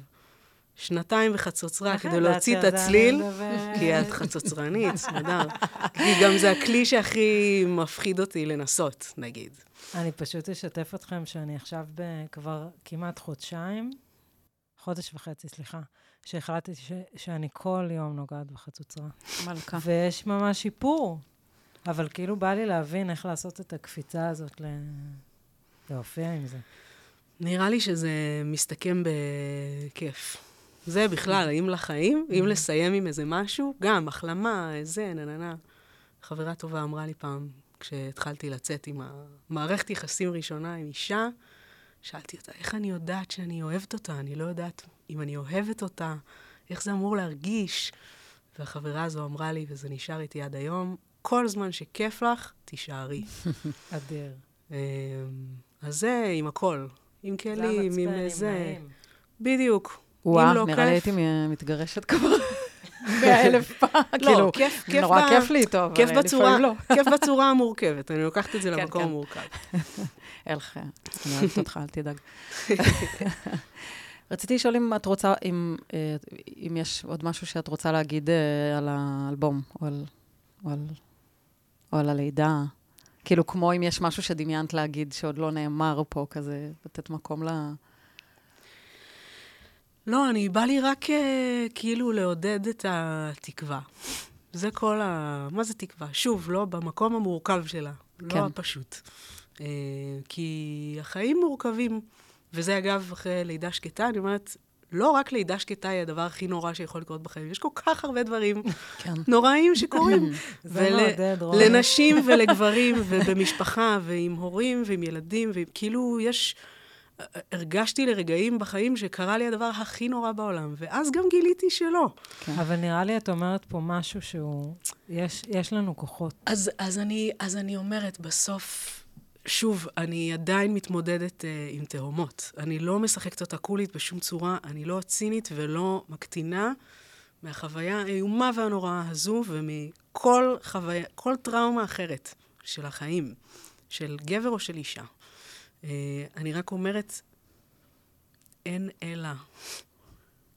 שנתיים בחצוצרה כדי להוציא את הצליל, כי את חצוצרנית, נהדר. כי גם זה הכלי שהכי מפחיד אותי לנסות, נגיד. אני פשוט אשתף אתכם שאני עכשיו כבר כמעט חודשיים, חודש וחצי, סליחה, שהחלטתי ש- שאני כל יום נוגעת בחצוצרה. מלכה. ויש ממש שיפור, אבל כאילו בא לי להבין איך לעשות את הקפיצה הזאת ל... להופיע עם זה. נראה לי שזה מסתכם בכיף. זה בכלל, האם לחיים, אם לסיים עם איזה משהו, גם החלמה, זה, נה נה נה. חברה טובה אמרה לי פעם, כשהתחלתי לצאת עם המערכת יחסים ראשונה עם אישה, שאלתי אותה, איך אני יודעת שאני אוהבת אותה? אני לא יודעת אם אני אוהבת אותה, איך זה אמור להרגיש? והחברה הזו אמרה לי, וזה נשאר איתי עד היום, כל זמן שכיף לך, תישארי. אדיר. אמ, אז זה עם הכל. עם כלים, עם זה. בדיוק. וואו, לא נראה לי הייתי מתגרשת כבר. מאה אלף פעם, לא, כאילו, כיף, כיף נורא כיף לי איתו, אבל לפעמים לא. כיף בצורה המורכבת, אני לוקחת את זה כן, למקום כן. המורכב. אלך, אני אוהבת אותך, אל תדאג. רציתי לשאול אם את רוצה, אם, אה, אם יש עוד משהו שאת רוצה להגיד אה, על האלבום, או על, או על, או על הלידה. כאילו, כמו אם יש משהו שדמיינת להגיד שעוד לא נאמר פה, כזה, לתת מקום ל... לא, אני, בא לי רק uh, כאילו לעודד את התקווה. זה כל ה... מה זה תקווה? שוב, לא במקום המורכב שלה, לא כן. לא הפשוט. Uh, כי החיים מורכבים. וזה אגב, אחרי לידה שקטה, אני אומרת, לא רק לידה שקטה היא הדבר הכי נורא שיכול לקרות בחיים, יש כל כך הרבה דברים כן. נוראים שקורים. לנשים ולגברים, ובמשפחה, ועם הורים, ועם ילדים, וכאילו יש... הרגשתי לרגעים בחיים שקרה לי הדבר הכי נורא בעולם, ואז גם גיליתי שלא. כן. אבל נראה לי את אומרת פה משהו שהוא... יש, יש לנו כוחות. אז, אז, אני, אז אני אומרת, בסוף... שוב, אני עדיין מתמודדת uh, עם תהומות. אני לא משחקת אותה קולית בשום צורה, אני לא צינית ולא מקטינה מהחוויה האיומה והנוראה הזו ומכל חוויה, כל טראומה אחרת של החיים, של גבר או של אישה. Uh, אני רק אומרת, אין אלא.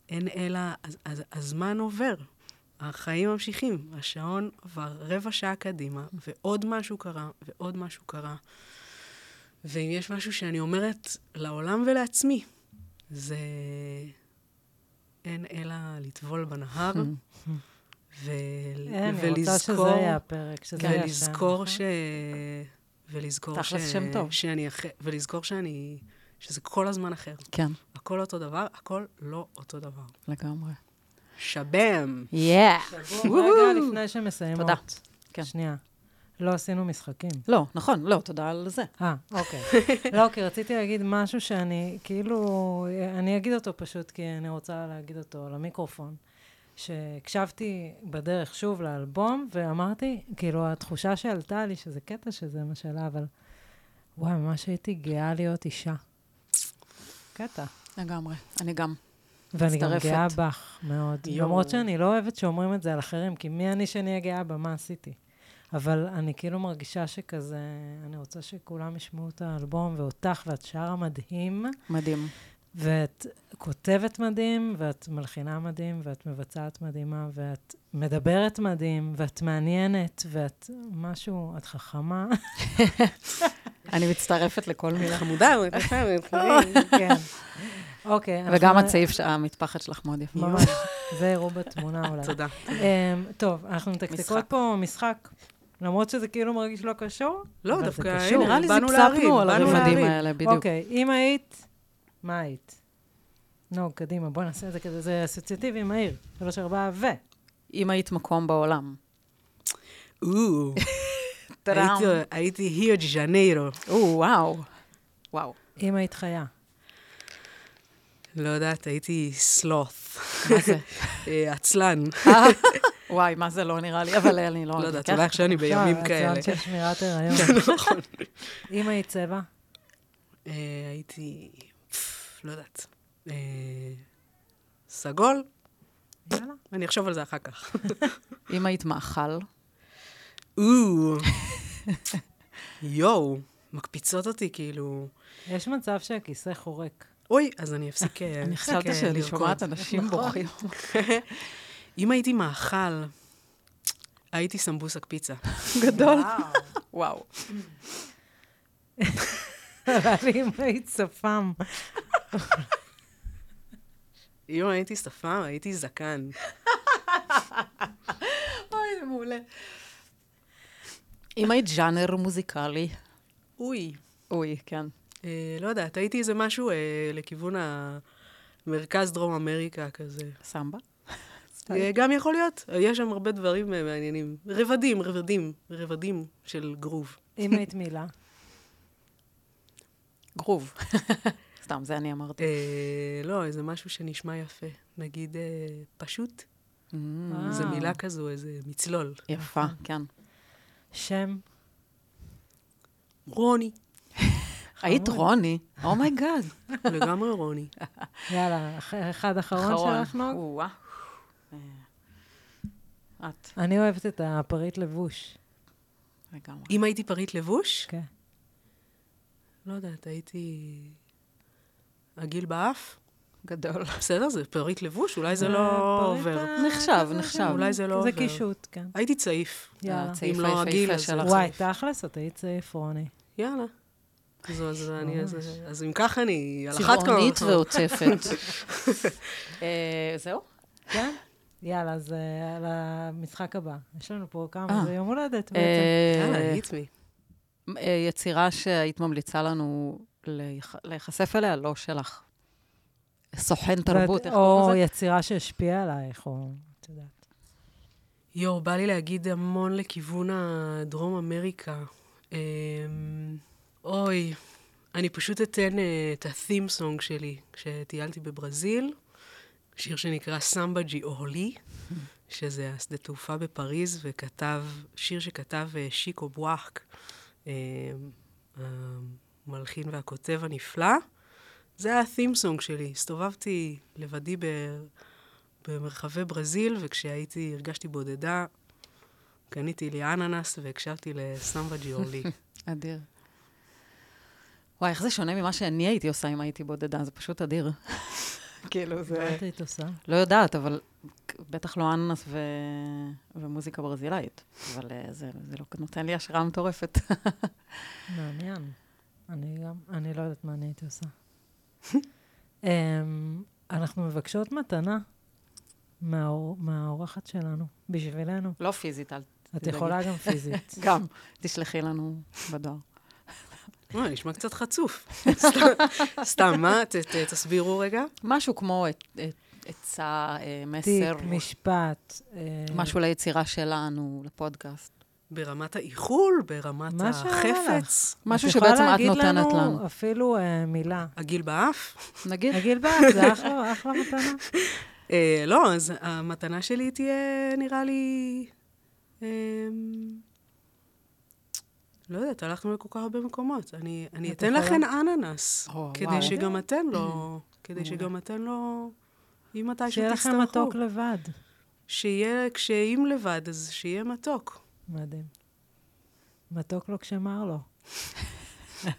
אין אלא, אז, אז, הזמן עובר. החיים ממשיכים, השעון עבר רבע שעה קדימה, ועוד משהו קרה, ועוד משהו קרה. ואם יש משהו שאני אומרת לעולם ולעצמי, זה אין אלא לטבול בנהר, ו... אין, אני רוצה שזה יהיה הפרק, שזה יהיה ולזכור ש... ולזכור ש... שם טוב. שאני אחר... ולזכור שאני... שזה כל הזמן אחר. כן. הכל אותו דבר, הכל לא אותו דבר. לגמרי. שבם. יאה. רגע לפני שמסיימות. תודה. כן. שנייה. לא עשינו משחקים. לא, נכון, לא, תודה על זה. אה, אוקיי. לא, כי רציתי להגיד משהו שאני, כאילו, אני אגיד אותו פשוט, כי אני רוצה להגיד אותו למיקרופון. שהקשבתי בדרך שוב לאלבום, ואמרתי, כאילו, התחושה שעלתה לי, שזה קטע שזה מה שאלה, אבל וואי, ממש הייתי גאה להיות אישה. קטע. לגמרי, אני גם. ואני גם. גאה בך מאוד. יואו. למרות שאני לא אוהבת שאומרים את זה על אחרים, כי מי אני שאני אהיה גאה בה? מה עשיתי? אבל אני כאילו מרגישה שכזה, אני רוצה שכולם ישמעו את האלבום, ואותך, ואת שרה מדהים, מדהים. ואת כותבת מדהים, ואת מלחינה מדהים, ואת מבצעת מדהימה, ואת מדברת מדהים, ואת מעניינת, ואת משהו, את חכמה. אני מצטרפת לכל מילה. חמודה, הוא יפה, כן. אוקיי. וגם הצעיף, המטפחת שלך מאוד יפה. ממש. זה יראו בתמונה אולי. תודה. אמ, טוב, אנחנו מתקתקות. פה משחק, למרות שזה כאילו מרגיש לא קשור. לא, דווקא, נראה לי זיפזפנו על הרבדים. האלה, בדיוק. אוקיי, אם היית, מה היית? נו, קדימה, בוא נעשה את זה כזה, זה אסוציאטיבי מהיר. שלוש, ארבעה, ו... אם היית מקום בעולם. או. הייתי- היו דה ז'ניירו. או, וואו. וואו. אם היית חיה. לא יודעת, הייתי סלוף. מה זה? אה, עצלן. אה, וואי, מה זה לא נראה לי, אבל אני לא... לא יודעת. אולי עכשיו אני בימים כאלה. הצלם של שמירת הריון. נכון. אם היית צבע. אה, הייתי, לא יודעת, אה, סגול? יאללה. אני אחשוב על זה אחר כך. אם היית מאכל, או, יואו, מקפיצות אותי, כאילו... יש מצב שהכיסא חורק. אוי, אז אני אפסיק אה, אני אפסיק, חשבתי אה, שאני לרקוד. שומעת אנשים נכון. בוכים. אם הייתי מאכל, הייתי סמבוסק פיצה. גדול. וואו. אבל אם היית שפם. אם הייתי שפם, הייתי זקן. אוי, זה מעולה. אם היית ז'אנר מוזיקלי, אוי. אוי, כן. אה, לא יודעת, הייתי איזה משהו אה, לכיוון המרכז דרום אמריקה כזה. סמבה? אה, גם יכול להיות, יש שם הרבה דברים מעניינים. רבדים, רבדים, רבדים של גרוב. אם היית מילה. גרוב. סתם, זה אני אמרתי. אה, לא, איזה משהו שנשמע יפה. נגיד, אה, פשוט. Mm, איזה אה. מילה כזו, איזה מצלול. יפה, כן. שם. רוני. היית רוני, Oh oh my god. לגמרי רוני. יאללה, אח- אחד אחרון שלך, נוג? אה, את, אני אוהבת את הפריט לבוש. אם הייתי פריט לבוש, כן. לא יודעת, הייתי... עגיל באף? גדול. בסדר, זה פריט לבוש, אולי זה זה לא עובר. נחשב, זה- נחשב. אולי זה לא זה עובר. קישוט, כן. הייתי צעיף. יאללה. לא היפהפה אז- שלך. וואי, תכלס, את היית צעיף, רוני. יאללה. אז, אז, אני, אז, ממש. אז אם ככה אני על אחת כמה... צבעונית ועוצפת. אה, זהו? כן? יאללה, אז אה, על המשחק הבא. יש לנו פה כמה, אה. זה יום הולדת בעצם. יאללה, אה, hit me. אה, יצירה שהיית ממליצה לנו להיח- להיחשף אליה, לא שלך. סוכן תרבות, איך או קוראים לזה? יצירה שהשפיעה עלייך, או... את יודעת. יואו, בא לי להגיד המון לכיוון הדרום אמריקה. אמ, אוי, אני פשוט אתן אה, את ה-theme song שלי כשטיילתי בברזיל, שיר שנקרא סמבה ג'י אורלי, שזה השדה תעופה בפריז, וכתב, שיר שכתב אה, שיקו בואק, המלחין והכותב הנפלא. זה היה ה-theme song שלי. הסתובבתי לבדי ב... במרחבי ברזיל, וכשהייתי, הרגשתי בודדה, קניתי לי אננס והקשבתי לסמבה ג'יורלי. אדיר. וואי, איך זה שונה ממה שאני הייתי עושה אם הייתי בודדה, זה פשוט אדיר. כאילו, מה זה... את היית עושה? לא יודעת, אבל בטח לא אננס ו... ומוזיקה ברזילאית. אבל אה, זה, זה לא נותן לי השראה מטורפת. מעניין. אני גם, אני לא יודעת מה אני הייתי עושה. um, אנחנו מבקשות מתנה מהאור- מהאורחת שלנו, בשבילנו. לא פיזית, אל את תדאגי. יכולה גם פיזית. גם, תשלחי לנו בדואר. וואי, נשמע קצת חצוף. סתם- מה? ת- ת- תסבירו רגע. משהו כמו את- את- עצה, אה, מסר, תיק, משפט. אה, משהו ליצירה שלנו, לפודקאסט. ברמת האיחול, ברמת החפץ, משהו יכולה שבעצם את להגיד נותנת לנו. אפילו אה, מילה. הגיל באף. נגיד, נגיד באף, זה אחלה, אחלה מתנה. אה, לא, אז המתנה שלי תהיה, נראה לי... אה, לא יודעת, הלכנו לכל כך הרבה מקומות. אני, אני את אתן יכולה? לכן אננס, או, כדי וואו. שגם אתן לא... כדי שגם אתן לא... אם מתישהו שיהיה תצטרכו. לכם מתוק לבד. שיהיה, כשאם לבד, אז שיהיה מתוק. מדהים. מתוק לו כשמר לו.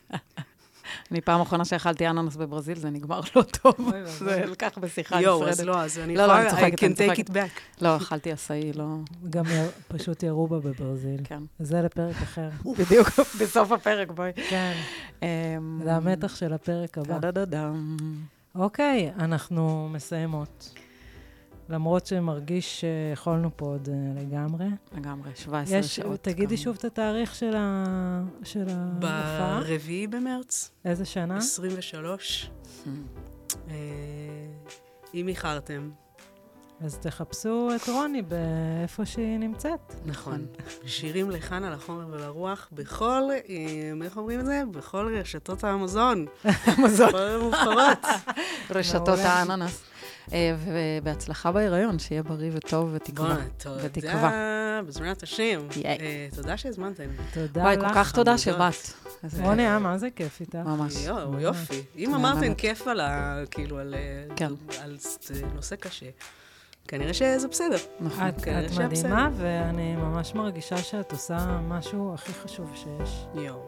אני פעם אחרונה שאכלתי אננס בברזיל, זה נגמר לא טוב. זה לקח בשיחה יואו, נפרדת. אז לא, אז אני לא, לא, אני יכולה, צוחקת, I אני can take צוחקת. it back. לא, אכלתי עשאי, לא... גם פשוט ירו בה בברזיל. כן. זה לפרק אחר. בדיוק, בסוף הפרק, בואי. כן, אמ, זה המתח של הפרק הבא. אוקיי, אנחנו מסיימות. למרות שמרגיש שיכולנו פה עוד אה, לגמרי. לגמרי, 17 יש, שעות. תגידי כאמור. שוב את התאריך של ה- של ההופעה. ברביעי במרץ, איזה שנה? 23. אה, אם איחרתם. אז תחפשו את רוני באיפה שהיא נמצאת. נכון. שירים לכאן על החומר ולרוח בכל, אה, איך אומרים את זה? בכל רשתות האמזון. מזון. בכל המובחרות. רשתות. האננס. אה, ובהצלחה בהיריון, שיהיה בריא וטוב ותקווה. ותקווה. בעזרת השם. אה, תודה שהזמנתם. תודה וואי, לך. כל כך תודה. שבאת. רוני, היה מה זה כיף איתך. ממש. יופי. אם. אמרתם כיף על ה... כאילו, על כן. נושא קשה, כנראה שזה בסדר. נכון. את, את מדהימה, ואני ממש מרגישה שאת עושה משהו הכי חשוב שיש. יואו.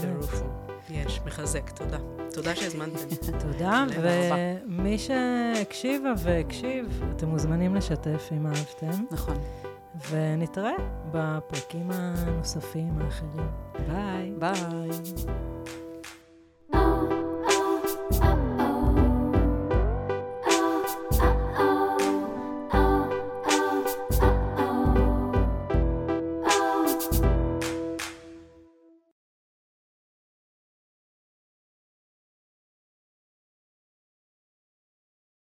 טירוף. יש, מחזק, תודה. תודה שהזמנתם. תודה ומי שהקשיבה והקשיב, אתם מוזמנים לשתף אם אהבתם, נכון. ונתראה בפרקים הנוספים האחרים. ביי. ביי.